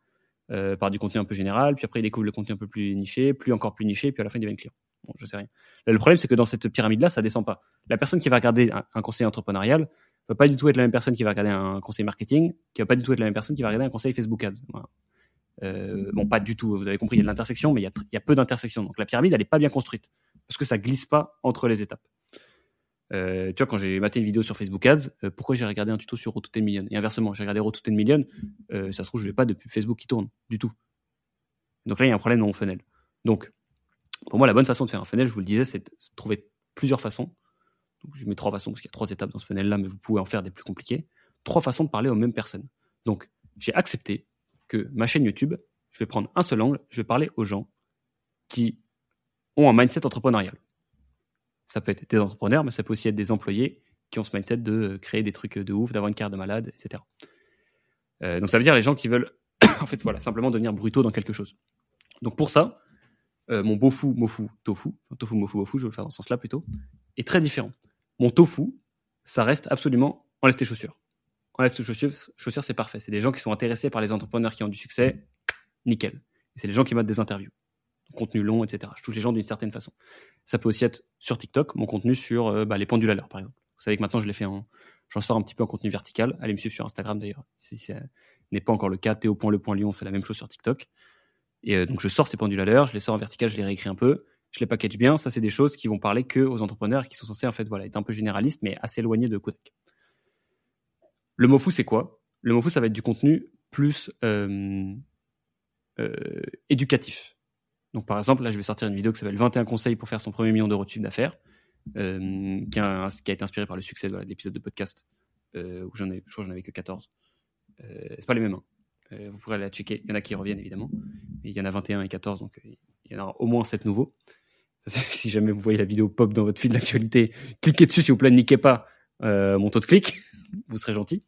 euh, par du contenu un peu général, puis après, ils découvrent le contenu un peu plus niché, plus encore plus niché, puis à la fin, ils deviennent clients. Bon, je sais rien. le problème, c'est que dans cette pyramide-là, ça descend pas. La personne qui va regarder un, conseil entrepreneurial va pas du tout être la même personne qui va regarder un conseil marketing, qui va pas du tout être la même personne qui va regarder un conseil Facebook Ads. Euh, bon, pas du tout. Vous avez compris, il y a de l'intersection, mais il y a, peu d'intersection. Donc la pyramide, elle est pas bien construite parce que ça glisse pas entre les étapes. Euh, tu vois, quand j'ai maté une vidéo sur Facebook Ads, euh, pourquoi j'ai regardé un tuto sur Road to Million? Et inversement, j'ai regardé Road Million, euh, ça se trouve, je n'ai pas de pub Facebook qui tourne du tout. Donc là, il y a un problème dans mon funnel. Donc, pour moi, la bonne façon de faire un funnel, je vous le disais, c'est de trouver plusieurs façons. Donc, je mets trois façons parce qu'il y a trois étapes dans ce funnel-là, mais vous pouvez en faire des plus compliqués. Trois façons de parler aux mêmes personnes. Donc, j'ai accepté que ma chaîne YouTube, je vais prendre un seul angle, je vais parler aux gens qui ont un mindset entrepreneurial. Ça peut être des entrepreneurs, mais ça peut aussi être des employés qui ont ce mindset de créer des trucs de ouf, d'avoir une carte de malade, etc. Euh, donc ça veut dire les gens qui veulent, en fait, voilà, simplement devenir brutaux dans quelque chose. Donc pour ça, euh, mon bofu, mofu, tofu, tofu, mofu, mofu, je vais le faire dans ce sens-là plutôt, est très différent. Mon tofu, ça reste absolument enlève tes chaussures. Enlève tes chaussures, chaussures c'est parfait. C'est des gens qui sont intéressés par les entrepreneurs qui ont du succès, nickel. C'est les gens qui mettent des interviews contenu long, etc. Je touche les gens d'une certaine façon. Ça peut aussi être sur TikTok, mon contenu sur euh, bah, les pendules à l'heure, par exemple. Vous savez que maintenant, je l'ai en. J'en sors un petit peu en contenu vertical. Allez me suivre sur Instagram d'ailleurs. Si ce n'est pas encore le cas, Théo.le.lion fait la même chose sur TikTok. Et euh, donc, je sors ces pendules à l'heure, je les sors en vertical, je les réécris un peu, je les package bien. Ça, c'est des choses qui vont parler que aux entrepreneurs qui sont censés en fait voilà, être un peu généralistes, mais assez éloignés de Kodak. Le Mofu, c'est quoi? Le Mofu, ça va être du contenu plus euh, éducatif. Donc, par exemple, là, je vais sortir une vidéo qui s'appelle 21 conseils pour faire son premier million d'euros de chiffre d'affaires, euh, qui, a, été inspiré par le succès de l'épisode de podcast, euh, où j'en ai, je crois j'en avais que 14. Euh, c'est pas les mêmes. Hein. Vous pourrez la checker. Il y en a qui reviennent, évidemment. Mais il y en a 21 et 14, donc il y en aura au moins 7 nouveaux. si jamais vous voyez la vidéo pop dans votre fil d'actualité, cliquez dessus, s'il vous plaît, niquez pas mon taux de clic. vous serez gentil.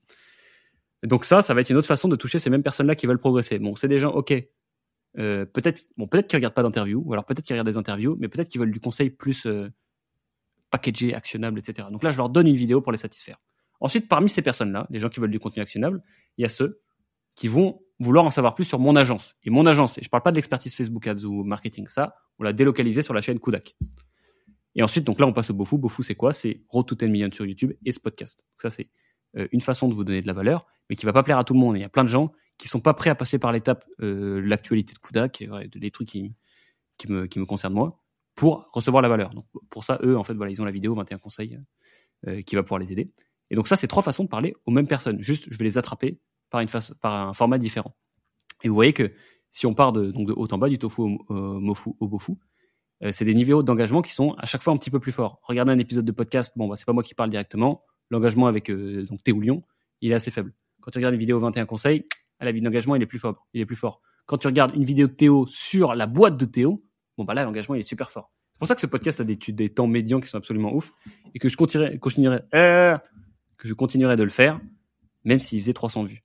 Donc ça, ça va être une autre façon de toucher ces mêmes personnes-là qui veulent progresser. Bon, c'est des gens, ok, euh, peut-être bon, peut-être qu'ils regardent pas d'interviews, ou alors peut-être qu'ils regardent des interviews, mais peut-être qu'ils veulent du conseil plus euh, packagé, actionnable, etc. Donc là, je leur donne une vidéo pour les satisfaire. Ensuite, parmi ces personnes-là, les gens qui veulent du contenu actionnable, il y a ceux qui vont vouloir en savoir plus sur mon agence. Et mon agence, et je parle pas de l'expertise Facebook Ads ou marketing, ça, on l'a délocalisé sur la chaîne Kudak. Et ensuite, donc là, on passe au Bofu. Bofu, c'est quoi? C'est Road to 10 millions sur YouTube et ce podcast. Donc ça, c'est euh, une façon de vous donner de la valeur, mais qui va pas plaire à tout le monde. Il y a plein de gens qui sont pas prêts à passer par l'étape euh, l'actualité de Kudak, et, des trucs qui, qui, me, qui me concernent moi. pour recevoir la valeur. Donc pour ça, eux, en fait, voilà, ils ont la vidéo 21 conseils euh, qui va pouvoir les aider. Et donc ça, c'est trois façons de parler aux mêmes personnes. Juste, je vais les attraper par, une face, par un format différent. Et vous voyez que si on part de, donc de haut en bas, du tofu au, mofu au bofu, euh, c'est des niveaux d'engagement qui sont à chaque fois un petit peu plus forts. Regardez un épisode de podcast, bon, bah, c'est pas moi qui parle directement. L'engagement avec euh, donc Théo Lyon, il est assez faible. Quand tu regardes une vidéo 21 conseils, à la vie d'engagement, il est plus fort. Il est plus fort. Quand tu regardes une vidéo de Théo sur la boîte de Théo, bon bah là l'engagement il est super fort. C'est pour ça que ce podcast a des, temps médians qui sont absolument ouf et que je continuerai, euh, que je continuerai de le faire même s'il faisait 300 vues.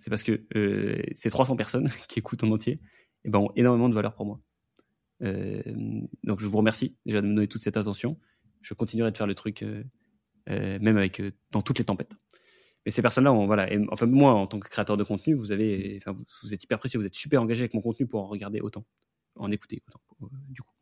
C'est parce que euh, ces 300 personnes qui écoutent en entier ben, ont énormément de valeur pour moi. Euh, donc je vous remercie déjà de me donner toute cette attention. Je continuerai de faire le truc même avec dans toutes les tempêtes. Mais ces personnes-là, voilà. enfin, moi, en tant que créateur de contenu, vous avez, enfin, vous, êtes hyper précieux, vous êtes super engagé avec mon contenu pour en regarder autant, en écouter autant, euh, du coup.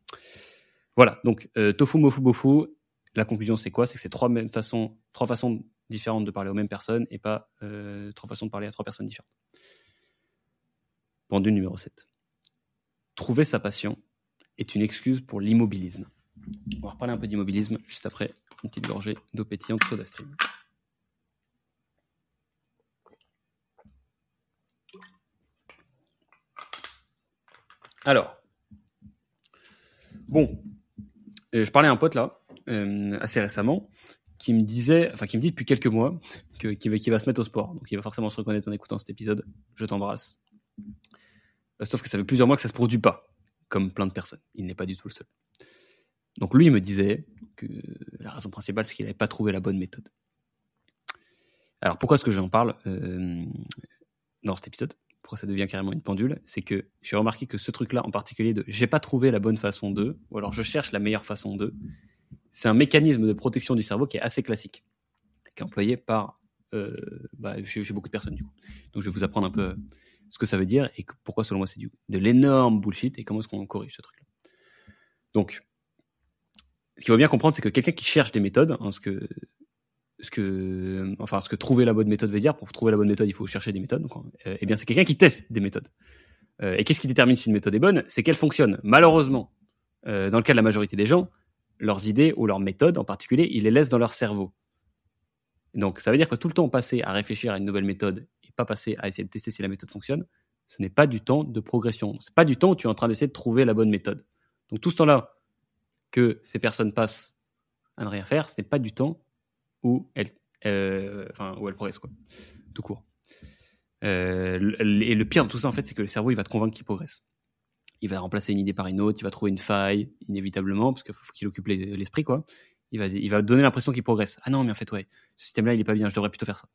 Voilà. Donc, euh, tofu, mofu, bofu. La conclusion, c'est quoi? C'est que c'est trois mêmes façons, trois façons différentes de parler aux mêmes personnes et pas euh, trois façons de parler à trois personnes différentes. Pendule numéro 7. Trouver sa passion est une excuse pour l'immobilisme. On va reparler un peu d'immobilisme juste après une petite gorgée d'eau pétillante soda stream. Alors, bon, euh, je parlais à un pote là, euh, assez récemment, qui me disait, enfin qui me dit depuis quelques mois qu'il va, se mettre au sport. Donc il va forcément se reconnaître en écoutant cet épisode. Je t'embrasse. Euh, sauf que ça fait plusieurs mois que ça se produit pas, comme plein de personnes. Il n'est pas du tout le seul. Donc lui, il me disait que la raison principale, c'est qu'il n'avait pas trouvé la bonne méthode. Alors pourquoi est-ce que j'en parle dans cet épisode? Pourquoi ça devient carrément une pendule, c'est que j'ai remarqué que ce truc-là en particulier de j'ai pas trouvé la bonne façon de, ou alors je cherche la meilleure façon de, c'est un mécanisme de protection du cerveau qui est assez classique, qui est employé par euh, bah, chez, beaucoup de personnes du coup. Donc je vais vous apprendre un peu ce que ça veut dire et pourquoi selon moi c'est de l'énorme bullshit et comment est-ce qu'on corrige ce truc-là. Donc, ce qu'il faut bien comprendre, c'est que quelqu'un qui cherche des méthodes, hein, ce que ce que, enfin, ce que trouver la bonne méthode veut dire. Pour trouver la bonne méthode, il faut chercher des méthodes. Donc, eh bien, c'est quelqu'un qui teste des méthodes. Euh, et qu'est-ce qui détermine si une méthode est bonne? C'est qu'elle fonctionne. Malheureusement, euh, dans le cas de la majorité des gens, leurs idées ou leurs méthodes en particulier, ils les laissent dans leur cerveau. Donc, ça veut dire que tout le temps passer à réfléchir à une nouvelle méthode et pas passer à essayer de tester si la méthode fonctionne, ce n'est pas du temps de progression. C'est pas du temps où tu es en train d'essayer de trouver la bonne méthode. Donc, tout ce temps-là que ces personnes passent à ne rien faire, ce n'est pas du temps où elle, euh, où elle progresse, quoi, tout court. Euh, et le pire de tout ça, en fait, c'est que le cerveau, il va te convaincre qu'il progresse. Il va remplacer une idée par une autre, il va trouver une faille, inévitablement, parce qu'il faut qu'il occupe l'esprit, quoi. Il va, il va donner l'impression qu'il progresse. Ah non, mais en fait, ouais, ce système-là, il est pas bien, je devrais plutôt faire ça.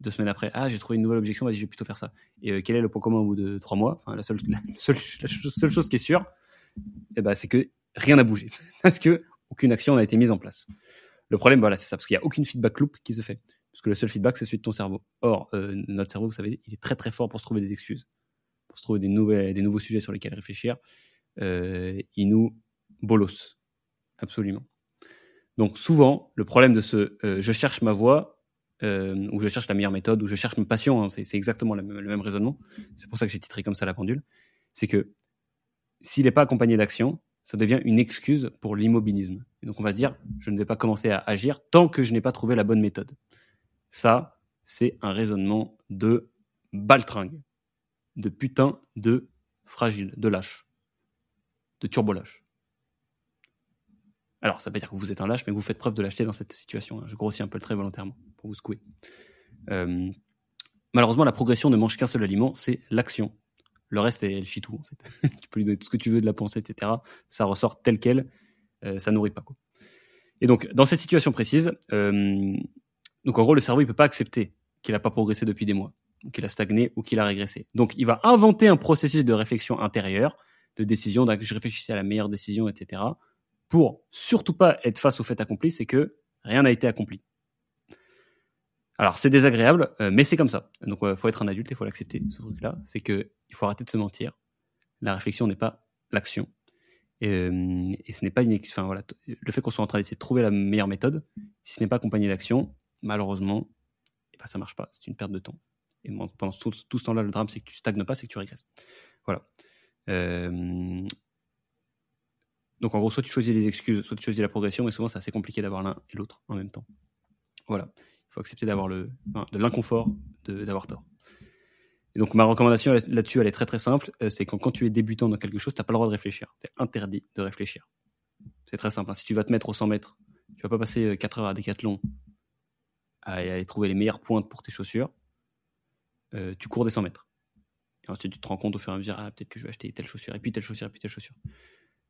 Deux semaines après, ah, j'ai trouvé une nouvelle objection, vas-y, je vais plutôt faire ça. Et euh, quel est le point commun au bout de trois mois? La, seule, seule, seule, chose qui est sûre, eh ben, c'est que rien n'a bougé. parce que aucune action n'a été mise en place. Le problème, voilà, c'est ça, parce qu'il n'y a aucune feedback loop qui se fait. Parce que le seul feedback, c'est celui de ton cerveau. Or, euh, notre cerveau, vous savez, il est très très fort pour se trouver des excuses, pour se trouver des, nouvelles, des nouveaux sujets sur lesquels réfléchir. Euh, il nous bolosse. Absolument. Donc souvent, le problème de ce euh, je cherche ma voie, ou je cherche la meilleure méthode, ou je cherche ma passion, hein, c'est exactement le même, raisonnement. C'est pour ça que j'ai titré comme ça la pendule. C'est que s'il n'est pas accompagné d'action, ça devient une excuse pour l'immobilisme. Et donc on va se dire, je ne vais pas commencer à agir tant que je n'ai pas trouvé la bonne méthode. Ça, c'est un raisonnement de baltringue, de putain de fragile, de lâche, de turbo-lâche. Alors, ça veut pas dire que vous êtes un lâche, mais vous faites preuve de lâcheté dans cette situation. Hein. Je grossis un peu le trait volontairement pour vous secouer. Euh, malheureusement, la progression ne mange qu'un seul aliment, c'est l'action. Le reste, elle chie tout, en tu peux lui donner tout ce que tu veux de la pensée, etc. Ça ressort tel quel. Euh, ça nourrit pas. Et donc, dans cette situation précise, euh, donc en gros, le cerveau, il peut pas accepter qu'il n'a pas progressé depuis des mois, qu'il a stagné ou qu'il a régressé. Donc, il va inventer un processus de réflexion intérieure, de décision, que je réfléchissais à la meilleure décision, etc. Pour surtout pas être face au fait accompli, c'est que rien n'a été accompli. Alors c'est désagréable, euh, mais c'est comme ça. Donc il faut être un adulte, il faut l'accepter, ce truc-là. C'est que il faut arrêter de se mentir. La réflexion n'est pas l'action. Et, euh, ce n'est pas une. Enfin voilà, le fait qu'on soit en train d'essayer de trouver la meilleure méthode, si ce n'est pas accompagné d'action, malheureusement, eh ben, ça marche pas. C'est une perte de temps. Et pendant tout, ce temps-là, le drame, c'est que tu stagnes pas, c'est que tu régresses. Voilà. Euh, Donc en gros, soit tu choisis les excuses, soit tu choisis la progression, et souvent c'est assez compliqué d'avoir l'un et l'autre en même temps. Voilà, il faut accepter d'avoir le, de l'inconfort d'avoir tort. Donc ma recommandation là-dessus, elle est très très simple, euh, c'est quand, quand tu es débutant dans quelque chose, tu n'as pas le droit de réfléchir. C'est interdit de réfléchir. C'est très simple. Hein. Si tu vas te mettre au 100 mètres, tu vas pas passer 4 euh, heures à Décathlon à aller trouver les meilleures pointes pour tes chaussures. Euh, tu cours des 100 mètres. Et ensuite, tu te rends compte au fur et à mesure, ah, peut-être que je vais acheter telle chaussure, et puis telle chaussure, et puis telle chaussure.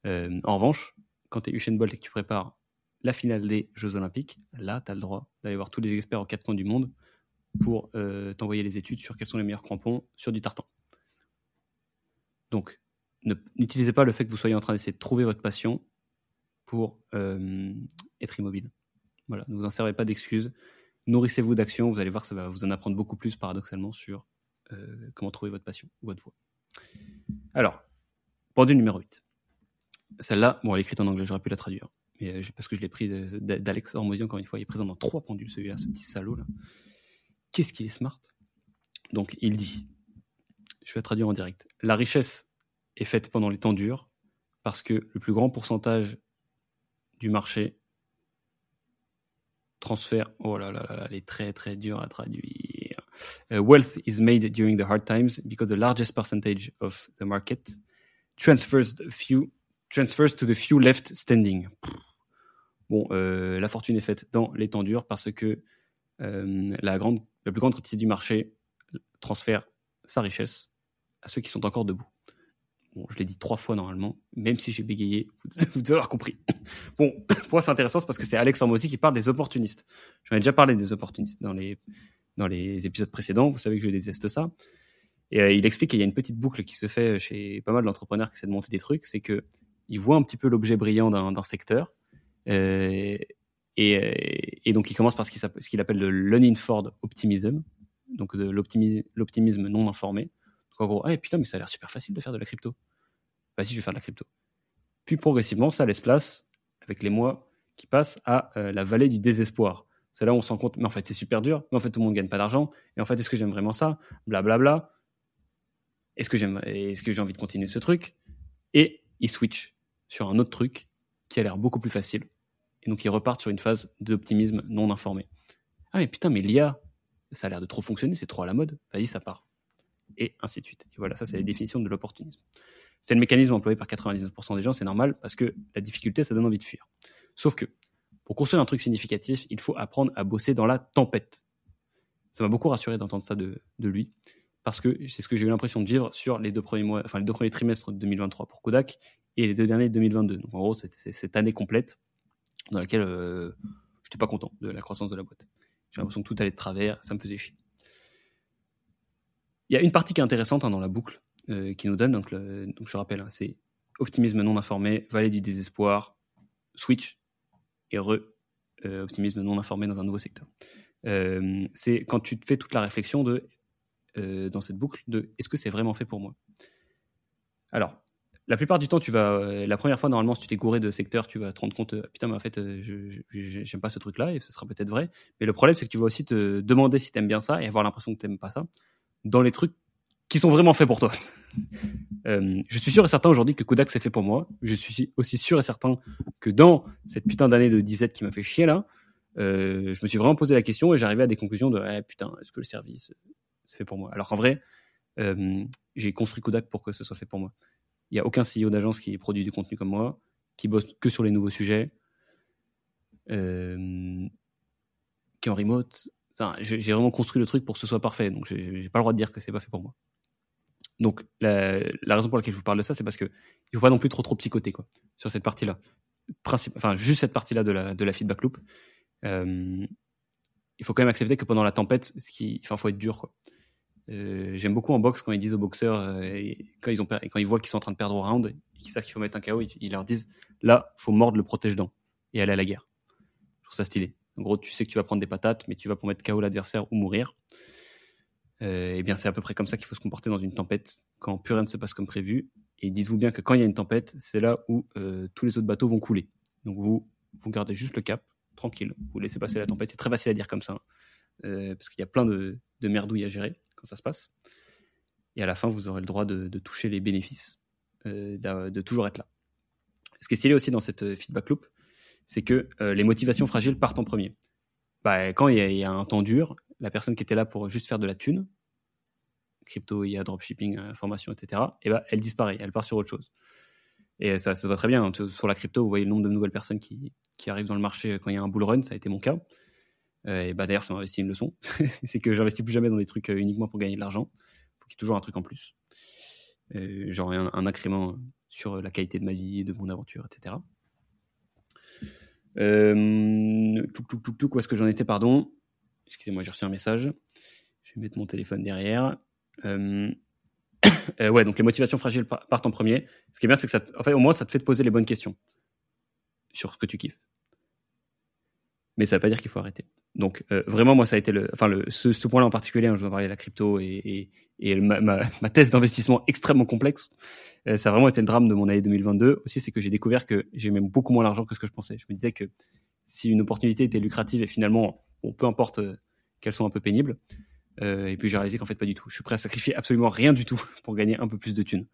En revanche, quand tu es Usain Bolt et que tu prépares la finale des Jeux Olympiques, là, tu as le droit d'aller voir tous les experts aux quatre coins du monde pour euh, t'envoyer les études sur quels sont les meilleurs crampons sur du tartan. Donc, n'utilisez pas le fait que vous soyez en train d'essayer de trouver votre passion pour euh, être immobile. Voilà, ne vous en servez pas d'excuses. Nourrissez-vous d'actions, vous allez voir ça va vous en apprendre beaucoup plus paradoxalement sur comment trouver votre passion ou votre voie. Alors, pendule numéro 8. Celle-là, bon, elle est écrite en anglais, j'aurais pu la traduire. Euh, parce que je l'ai pris d'Alex Hormozy, encore une fois, il est présent dans trois pendules, celui-là, ce petit salaud là. Qu'est-ce qu'il est smart? Donc, il dit, je vais traduire en direct, la richesse est faite pendant les temps durs parce que le plus grand pourcentage du marché transfère, oh là là là, là est très très dur à traduire. Uh, wealth is made during the hard times because the largest percentage of the market transfers to the few left standing. Bon, euh, la fortune est faite dans les temps durs parce que euh, la, grande, la plus grande quantité du marché transfère sa richesse à ceux qui sont encore debout. Bon, je l'ai dit trois fois normalement, même si j'ai bégayé, vous devez avoir compris. Bon, pour moi c'est intéressant parce que c'est Alex Hormozy qui parle des opportunistes. J'en ai déjà parlé des opportunistes dans les, dans les épisodes précédents, vous savez que je déteste ça. Et euh, il explique qu'il y a une petite boucle qui se fait chez pas mal d'entrepreneurs qui essaient de monter des trucs, c'est que il voit un petit peu l'objet brillant d'un secteur. Euh, et, et, donc, il commence par ce qu'il appelle le for optimism, donc de l'optimisme non informé. Donc, en gros, ah, putain, mais ça a l'air super facile de faire de la crypto. Vas-y, je vais faire de la crypto. Puis, progressivement, ça laisse place, avec les mois qui passent, à euh, la vallée du désespoir. C'est là où on se rend compte, mais en fait, c'est super dur, mais en fait, tout le monde ne gagne pas d'argent. Et en fait, est-ce que j'aime vraiment ça? Blablabla. Bla, bla. Est-ce que j'ai envie de continuer ce truc? Et il switch sur un autre truc qui a l'air beaucoup plus facile. Et donc ils repartent sur une phase d'optimisme non informé. Ah mais putain, mais l'IA, ça a l'air de trop fonctionner, c'est trop à la mode, vas-y, ça part. Et ainsi de suite. Et voilà, ça c'est la définition de l'opportunisme. C'est le mécanisme employé par 99% des gens, c'est normal, parce que la difficulté, ça donne envie de fuir. Sauf que, pour construire un truc significatif, il faut apprendre à bosser dans la tempête. Ça m'a beaucoup rassuré d'entendre ça de, de lui, parce que c'est ce que j'ai eu l'impression de vivre sur les deux premiers mois, enfin les deux premiers trimestres de 2023 pour Kodak et les deux derniers de 2022. Donc en gros, c'est cette année complète dans laquelle euh, je n'étais pas content de la croissance de la boîte. J'ai l'impression que tout allait de travers, ça me faisait chier. Il y a une partie qui est intéressante hein, dans la boucle euh, qui nous donne, donc, donc je rappelle, hein, c'est optimisme non informé, vallée du désespoir, switch et re, euh, optimisme non informé dans un nouveau secteur. c'est quand tu te fais toute la réflexion de, dans cette boucle de est-ce que c'est vraiment fait pour moi? Alors, la plupart du temps, tu vas, euh, la première fois, normalement, si tu t'es gouré de secteur, tu vas te rendre compte, euh, putain, mais en fait, euh, je j'aime pas ce truc-là, et ce sera peut-être vrai. Mais le problème, c'est que tu vas aussi te demander si tu aimes bien ça et avoir l'impression que tu n'aimes pas ça dans les trucs qui sont vraiment faits pour toi. je suis sûr et certain aujourd'hui que Kodak c'est fait pour moi. Je suis aussi sûr et certain que dans cette putain d'année de 17 qui m'a fait chier là, je me suis vraiment posé la question et j'arrivais à des conclusions de eh, putain, est-ce que le service c'est fait pour moi? Alors qu'en vrai, j'ai construit Kodak pour que ce soit fait pour moi. Il n'y a aucun CEO d'agence qui produit du contenu comme moi, qui bosse que sur les nouveaux sujets, euh, qui est en remote. J'ai vraiment construit le truc pour que ce soit parfait, donc j'ai pas le droit de dire que c'est pas fait pour moi. Donc la, raison pour laquelle je vous parle de ça, c'est parce que il faut pas non plus trop trop psychoter quoi sur cette partie-là. Enfin, juste cette partie-là de la, de la feedback loop. Euh, il faut quand même accepter que pendant la tempête, ce enfin, faut être dur quoi. Euh, j'aime beaucoup en boxe quand ils disent aux boxeurs, euh, quand, ils ont quand ils voient qu'ils sont en train de perdre au round, qu'ils savent qu'il faut mettre un KO, ils, leur disent là, faut mordre le protège-dents et aller à la guerre. Je trouve ça stylé. En gros, tu sais que tu vas prendre des patates, mais tu vas pour mettre KO l'adversaire ou mourir. Euh, et eh bien, c'est à peu près comme ça qu'il faut se comporter dans une tempête, quand plus rien ne se passe comme prévu. Et dites-vous bien que quand il y a une tempête, c'est là où tous les autres bateaux vont couler. Donc vous, vous gardez juste le cap, tranquille. Vous laissez passer la tempête. C'est très facile à dire comme ça, hein. parce qu'il y a plein de, de merdouilles à gérer quand ça se passe. Et à la fin, vous aurez le droit de, toucher les bénéfices, euh, de, toujours être là. Ce qui est stylé aussi dans cette feedback loop, c'est que les motivations fragiles partent en premier. Bah, quand il y, a, un temps dur, la personne qui était là pour juste faire de la thune, crypto, il y a dropshipping, information, etc., et bah, elle disparaît, elle part sur autre chose. Et ça, ça se voit très bien. Hein. Sur la crypto, vous voyez le nombre de nouvelles personnes qui, qui arrivent dans le marché quand il y a un bull run, ça a été mon cas. Euh, et bah, d'ailleurs, ça m'a investi une leçon. c'est que j'investis plus jamais dans des trucs euh, uniquement pour gagner de l'argent. Il faut qu'il y ait toujours un truc en plus. Euh, genre un, un, incrément sur la qualité de ma vie, de mon aventure, etc. Euh, tout, tout, tout, où est-ce que j'en étais, pardon? Excusez-moi, j'ai reçu un message. Je vais mettre mon téléphone derrière. Ouais, donc les motivations fragiles partent en premier. Ce qui est bien, c'est que ça, en fait, au moins, ça te fait te poser les bonnes questions sur ce que tu kiffes. Mais ça ne veut pas dire qu'il faut arrêter. Donc euh, vraiment, moi, ça a été le, enfin, le, ce, point-là en particulier, hein, je vais parler de la crypto et, et, ma, ma, thèse d'investissement extrêmement complexe. Euh, ça a vraiment été le drame de mon année 2022. Aussi, c'est que j'ai découvert que j'ai même beaucoup moins l'argent que ce que je pensais. Je me disais que si une opportunité était lucrative et finalement, peu importe euh, qu'elle soit un peu pénible, euh, et puis j'ai réalisé qu'en fait pas du tout. Je suis prêt à sacrifier absolument rien du tout pour gagner un peu plus de thunes.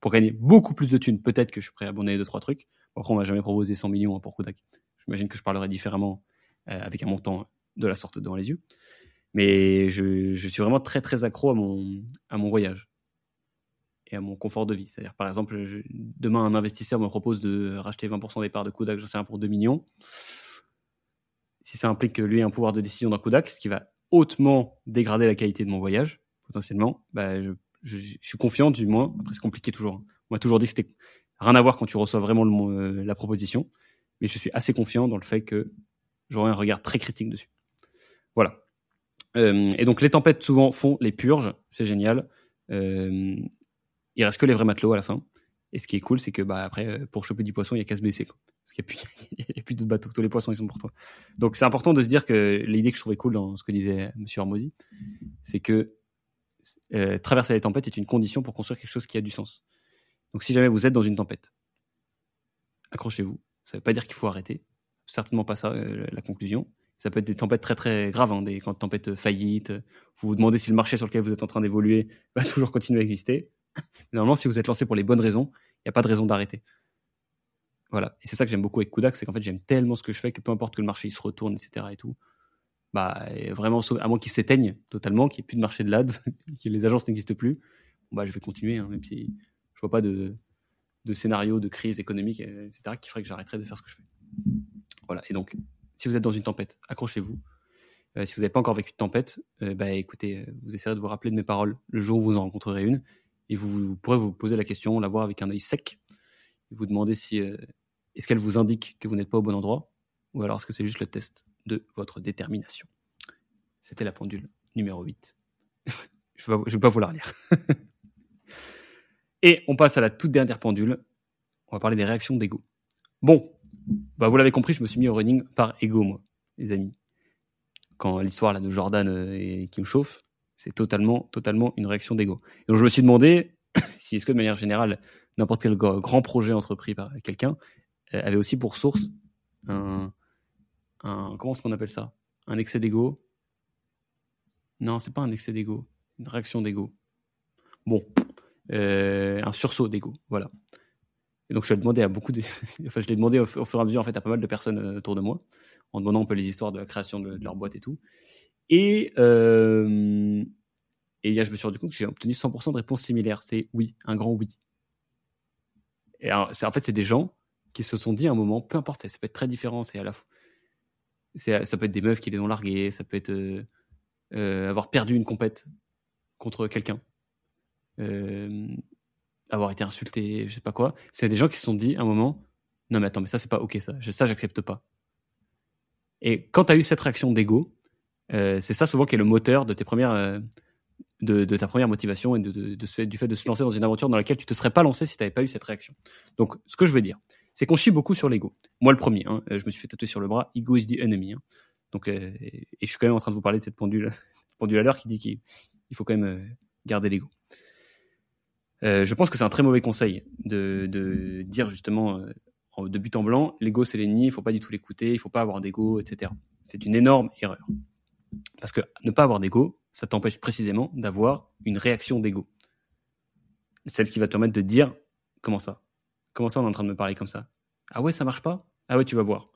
Pour gagner beaucoup plus de thunes, peut-être que je suis prêt à abonner deux trois trucs. après, on m'a jamais proposé 100 millions pour Kodak. J'imagine que je parlerai différemment avec un montant de la sorte devant les yeux. Mais je, suis vraiment très très accro à mon, à mon voyage et à mon confort de vie. C'est-à-dire, par exemple, demain, un investisseur me propose de racheter 20% des parts de Kodak, j'en sais un pour 2 millions. Si ça implique que lui ait un pouvoir de décision dans Kodak, ce qui va hautement dégrader la qualité de mon voyage, potentiellement, bah, je, suis confiant, du moins. Après, c'est compliqué toujours. Hein. On m'a toujours dit que c'était rien à voir quand tu reçois vraiment euh, la proposition. Mais je suis assez confiant dans le fait que j'aurai un regard très critique dessus. Voilà. Euh, et donc, les tempêtes souvent font les purges. C'est génial. Euh, il reste que les vrais matelots à la fin. Et ce qui est cool, c'est que bah, après, euh, pour choper du poisson, il n'y a qu'à se baisser. Parce qu'il n'y a, a, plus, de bateaux. Tous les poissons, ils sont pour toi. Donc, c'est important de se dire que l'idée que je trouvais cool dans ce que disait M. Hormozy, c'est que euh, traverser les tempêtes est une condition pour construire quelque chose qui a du sens. Donc, si jamais vous êtes dans une tempête, accrochez-vous. Ça ne veut pas dire qu'il faut arrêter. Certainement pas ça, euh, la conclusion. Ça peut être des tempêtes très très graves, hein, des tempêtes faillites. Vous vous demandez si le marché sur lequel vous êtes en train d'évoluer va toujours continuer à exister. Normalement, si vous êtes lancé pour les bonnes raisons, il n'y a pas de raison d'arrêter. Voilà. Et c'est ça que j'aime beaucoup avec Kudak, c'est qu'en fait, j'aime tellement ce que je fais que peu importe que le marché se retourne, etc. et tout, bah, vraiment, à moins qu'il s'éteigne totalement, qu'il n'y ait plus de marché de l'AD, que les agences n'existent plus, bah, je vais continuer, hein, même si je vois pas de, de scénario de crise économique, etc., qui ferait que j'arrêterais de faire ce que je fais. Voilà. Et donc, si vous êtes dans une tempête, accrochez-vous. Euh, si vous n'avez pas encore vécu de tempête, euh, bah, écoutez, euh, vous essayerez de vous rappeler de mes paroles le jour où vous en rencontrerez une et vous, pourrez vous poser la question, la voir avec un œil sec, vous demander si est-ce qu'elle vous indique que vous n'êtes pas au bon endroit, ou alors est-ce que c'est juste le test de votre détermination. C'était la pendule numéro 8. je ne vais, pas vous la relire. et on passe à la toute dernière pendule. On va parler des réactions d'ego. Bon, bah vous l'avez compris, je me suis mis au running par ego, moi, les amis. Quand l'histoire de Jordan euh, qui me chauffe, c'est totalement, totalement une réaction d'ego. Donc je me suis demandé si est-ce que de manière générale, n'importe quel grand projet entrepris par quelqu'un euh, avait aussi pour source un, un comment est-ce qu'on appelle ça? Un excès d'ego? Non, c'est pas un excès d'ego, une réaction d'ego. Bon, euh, un sursaut d'ego, voilà. Et donc je l'ai demandé à beaucoup de, enfin je l'ai demandé au, fur et à mesure en fait à pas mal de personnes euh, autour de moi, en demandant un peu les histoires de la création de, leur boîte et tout. Et, euh, et là, je me suis rendu compte que j'ai obtenu 100% de réponses similaires. C'est oui, un grand oui. Et en fait, c'est des gens qui se sont dit à un moment, peu importe, ça peut être très différent. C'est à la fois, ça peut être des meufs qui les ont largués, ça peut être euh, avoir perdu une compète contre quelqu'un, avoir été insulté, je sais pas quoi. C'est des gens qui se sont dit à un moment, non mais attends, mais ça c'est pas ok ça, ça j'accepte pas. Et quand tu as eu cette réaction d'ego, euh, c'est ça souvent qui est le moteur de tes premières, euh, de, ta première motivation et de, du fait de se lancer dans une aventure dans laquelle tu te serais pas lancé si tu n'avais pas eu cette réaction. Donc, ce que je veux dire, c'est qu'on chie beaucoup sur l'ego. Moi, le premier, hein, je me suis fait tatouer sur le bras, ego is the enemy. Hein. Donc, euh, et je suis quand même en train de vous parler de cette pendule, pendule à l'heure qui dit qu'il faut quand même garder l'ego. Euh, je pense que c'est un très mauvais conseil de, dire justement de but en blanc, l'ego c'est l'ennemi, il faut pas du tout l'écouter, il faut pas avoir d'ego, etc. C'est une énorme erreur. Parce que ne pas avoir d'ego, ça t'empêche précisément d'avoir une réaction d'ego. Celle qui va te permettre de dire comment ça? Comment ça on est en train de me parler comme ça? Ah ouais, ça marche pas? Ah ouais, tu vas voir.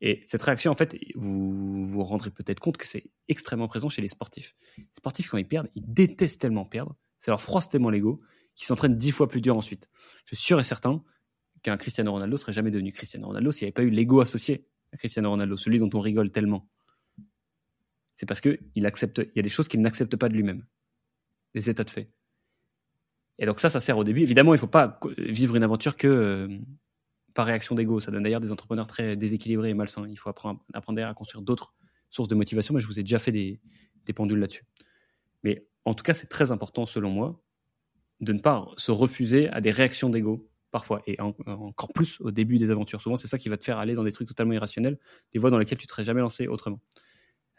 Et cette réaction, en fait, vous vous rendrez peut-être compte que c'est extrêmement présent chez les sportifs. Les sportifs, quand ils perdent, ils détestent tellement perdre, ça leur froisse tellement l'ego, qu'ils s'entraînent dix fois plus dur ensuite. Je suis sûr et certain qu'un Cristiano Ronaldo serait jamais devenu Cristiano Ronaldo s'il n'y avait pas eu l'ego associé à Cristiano Ronaldo, celui dont on rigole tellement. C'est parce qu'il accepte, il y a des choses qu'il n'accepte pas de lui-même, des états de fait. Et donc ça, ça sert au début. Évidemment, il ne faut pas vivre une aventure que euh, par réaction d'ego. Ça donne d'ailleurs des entrepreneurs très déséquilibrés et malsains. Il faut apprendre, apprendre à construire d'autres sources de motivation, mais je vous ai déjà fait des, pendules là-dessus. Mais en tout cas, c'est très important, selon moi, de ne pas se refuser à des réactions d'ego, parfois, et encore plus au début des aventures. Souvent, c'est ça qui va te faire aller dans des trucs totalement irrationnels, des voies dans lesquelles tu ne serais jamais lancé autrement.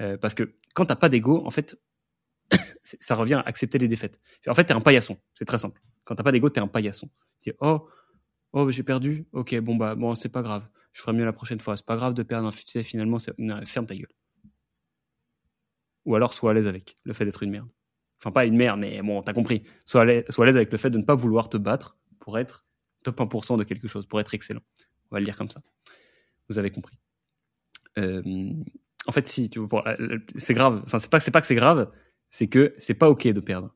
Euh, parce que quand tu n'as pas d'ego, en fait, ça revient à accepter les défaites. En fait, tu es un paillasson, c'est très simple. Quand tu n'as pas d'ego, tu es un paillasson. Tu dis, oh, Oh, j'ai perdu. Ok, bon, bah, bon, c'est pas grave. Je ferai mieux la prochaine fois. C'est pas grave de perdre un fusil. Finalement, ferme ta gueule. Ou alors, sois à l'aise avec le fait d'être une merde. Enfin, pas une merde, mais bon, t'as compris. Sois à l'aise avec le fait de ne pas vouloir te battre pour être top 1% de quelque chose, pour être excellent. On va le dire comme ça. Vous avez compris. Euh, en fait, si, euh, c'est grave. Enfin, c'est pas, pas que c'est grave, c'est que c'est pas ok de perdre.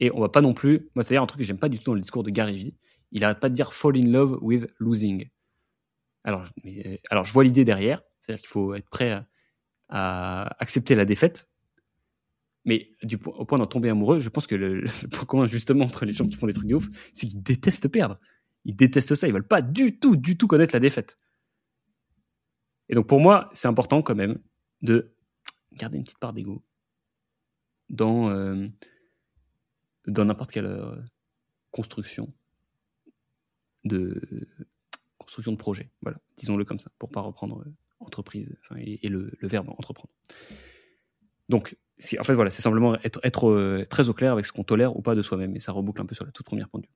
Et on va pas non plus. Moi, c'est un truc que j'aime pas du tout dans le discours de Gary Vee il n'arrête pas de dire fall in love with losing. Alors, euh, alors je vois l'idée derrière, c'est-à-dire qu'il faut être prêt à, accepter la défaite, mais au point d'en tomber amoureux, je pense que le, point commun justement entre les gens qui font des trucs de ouf, c'est qu'ils détestent perdre. Ils détestent ça, ils veulent pas du tout, du tout connaître la défaite. Et donc pour moi, c'est important quand même de garder une petite part d'ego dans euh, dans n'importe quelle euh, construction de construction de projet. Voilà, disons-le comme ça, pour pas reprendre euh, entreprise et, le, verbe entreprendre. Donc, en fait, voilà, c'est simplement être, euh, très au clair avec ce qu'on tolère ou pas de soi-même, et ça reboucle un peu sur la toute première pendule.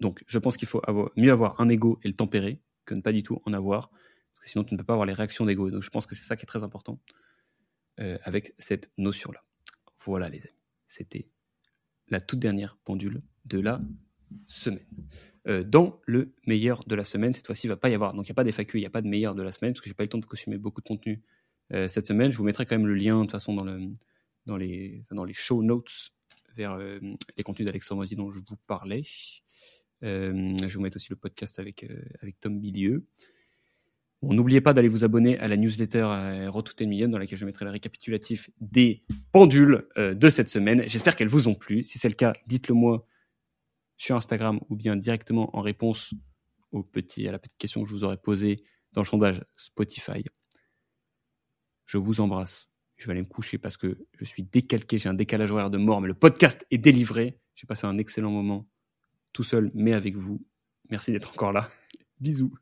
Donc, je pense qu'il faut mieux avoir un ego et le tempérer que ne pas du tout en avoir, parce que sinon tu ne peux pas avoir les réactions d'ego. Donc, je pense que c'est ça qui est très important euh, avec cette notion-là. Voilà, les amis, c'était la toute dernière pendule de la semaine. Euh, dans le meilleur de la semaine. Cette fois-ci, il ne va pas y avoir. Donc, il n'y a pas d'FAQ, il n'y a pas de meilleur de la semaine, parce que je n'ai pas eu le temps de consommer beaucoup de contenu cette semaine. Je vous mettrai quand même le lien, de toute façon, dans, le, dans, les, dans les show notes vers euh, les contenus d'Alexandre Moisy dont je vous parlais. je vous mets aussi le podcast avec, avec Tom Bilieux. N'oubliez pas d'aller vous abonner à la newsletter Rotoute Million dans laquelle je mettrai le récapitulatif des pendules de cette semaine. J'espère qu'elles vous ont plu. Si c'est le cas, dites-le moi sur Instagram ou bien directement en réponse au petit, à la petite question que je vous aurais posée dans le sondage Spotify. Je vous embrasse. Je vais aller me coucher parce que je suis décalqué, j'ai un décalage horaire de mort, mais le podcast est délivré. J'ai passé un excellent moment tout seul, mais avec vous. Merci d'être encore là. Bisous.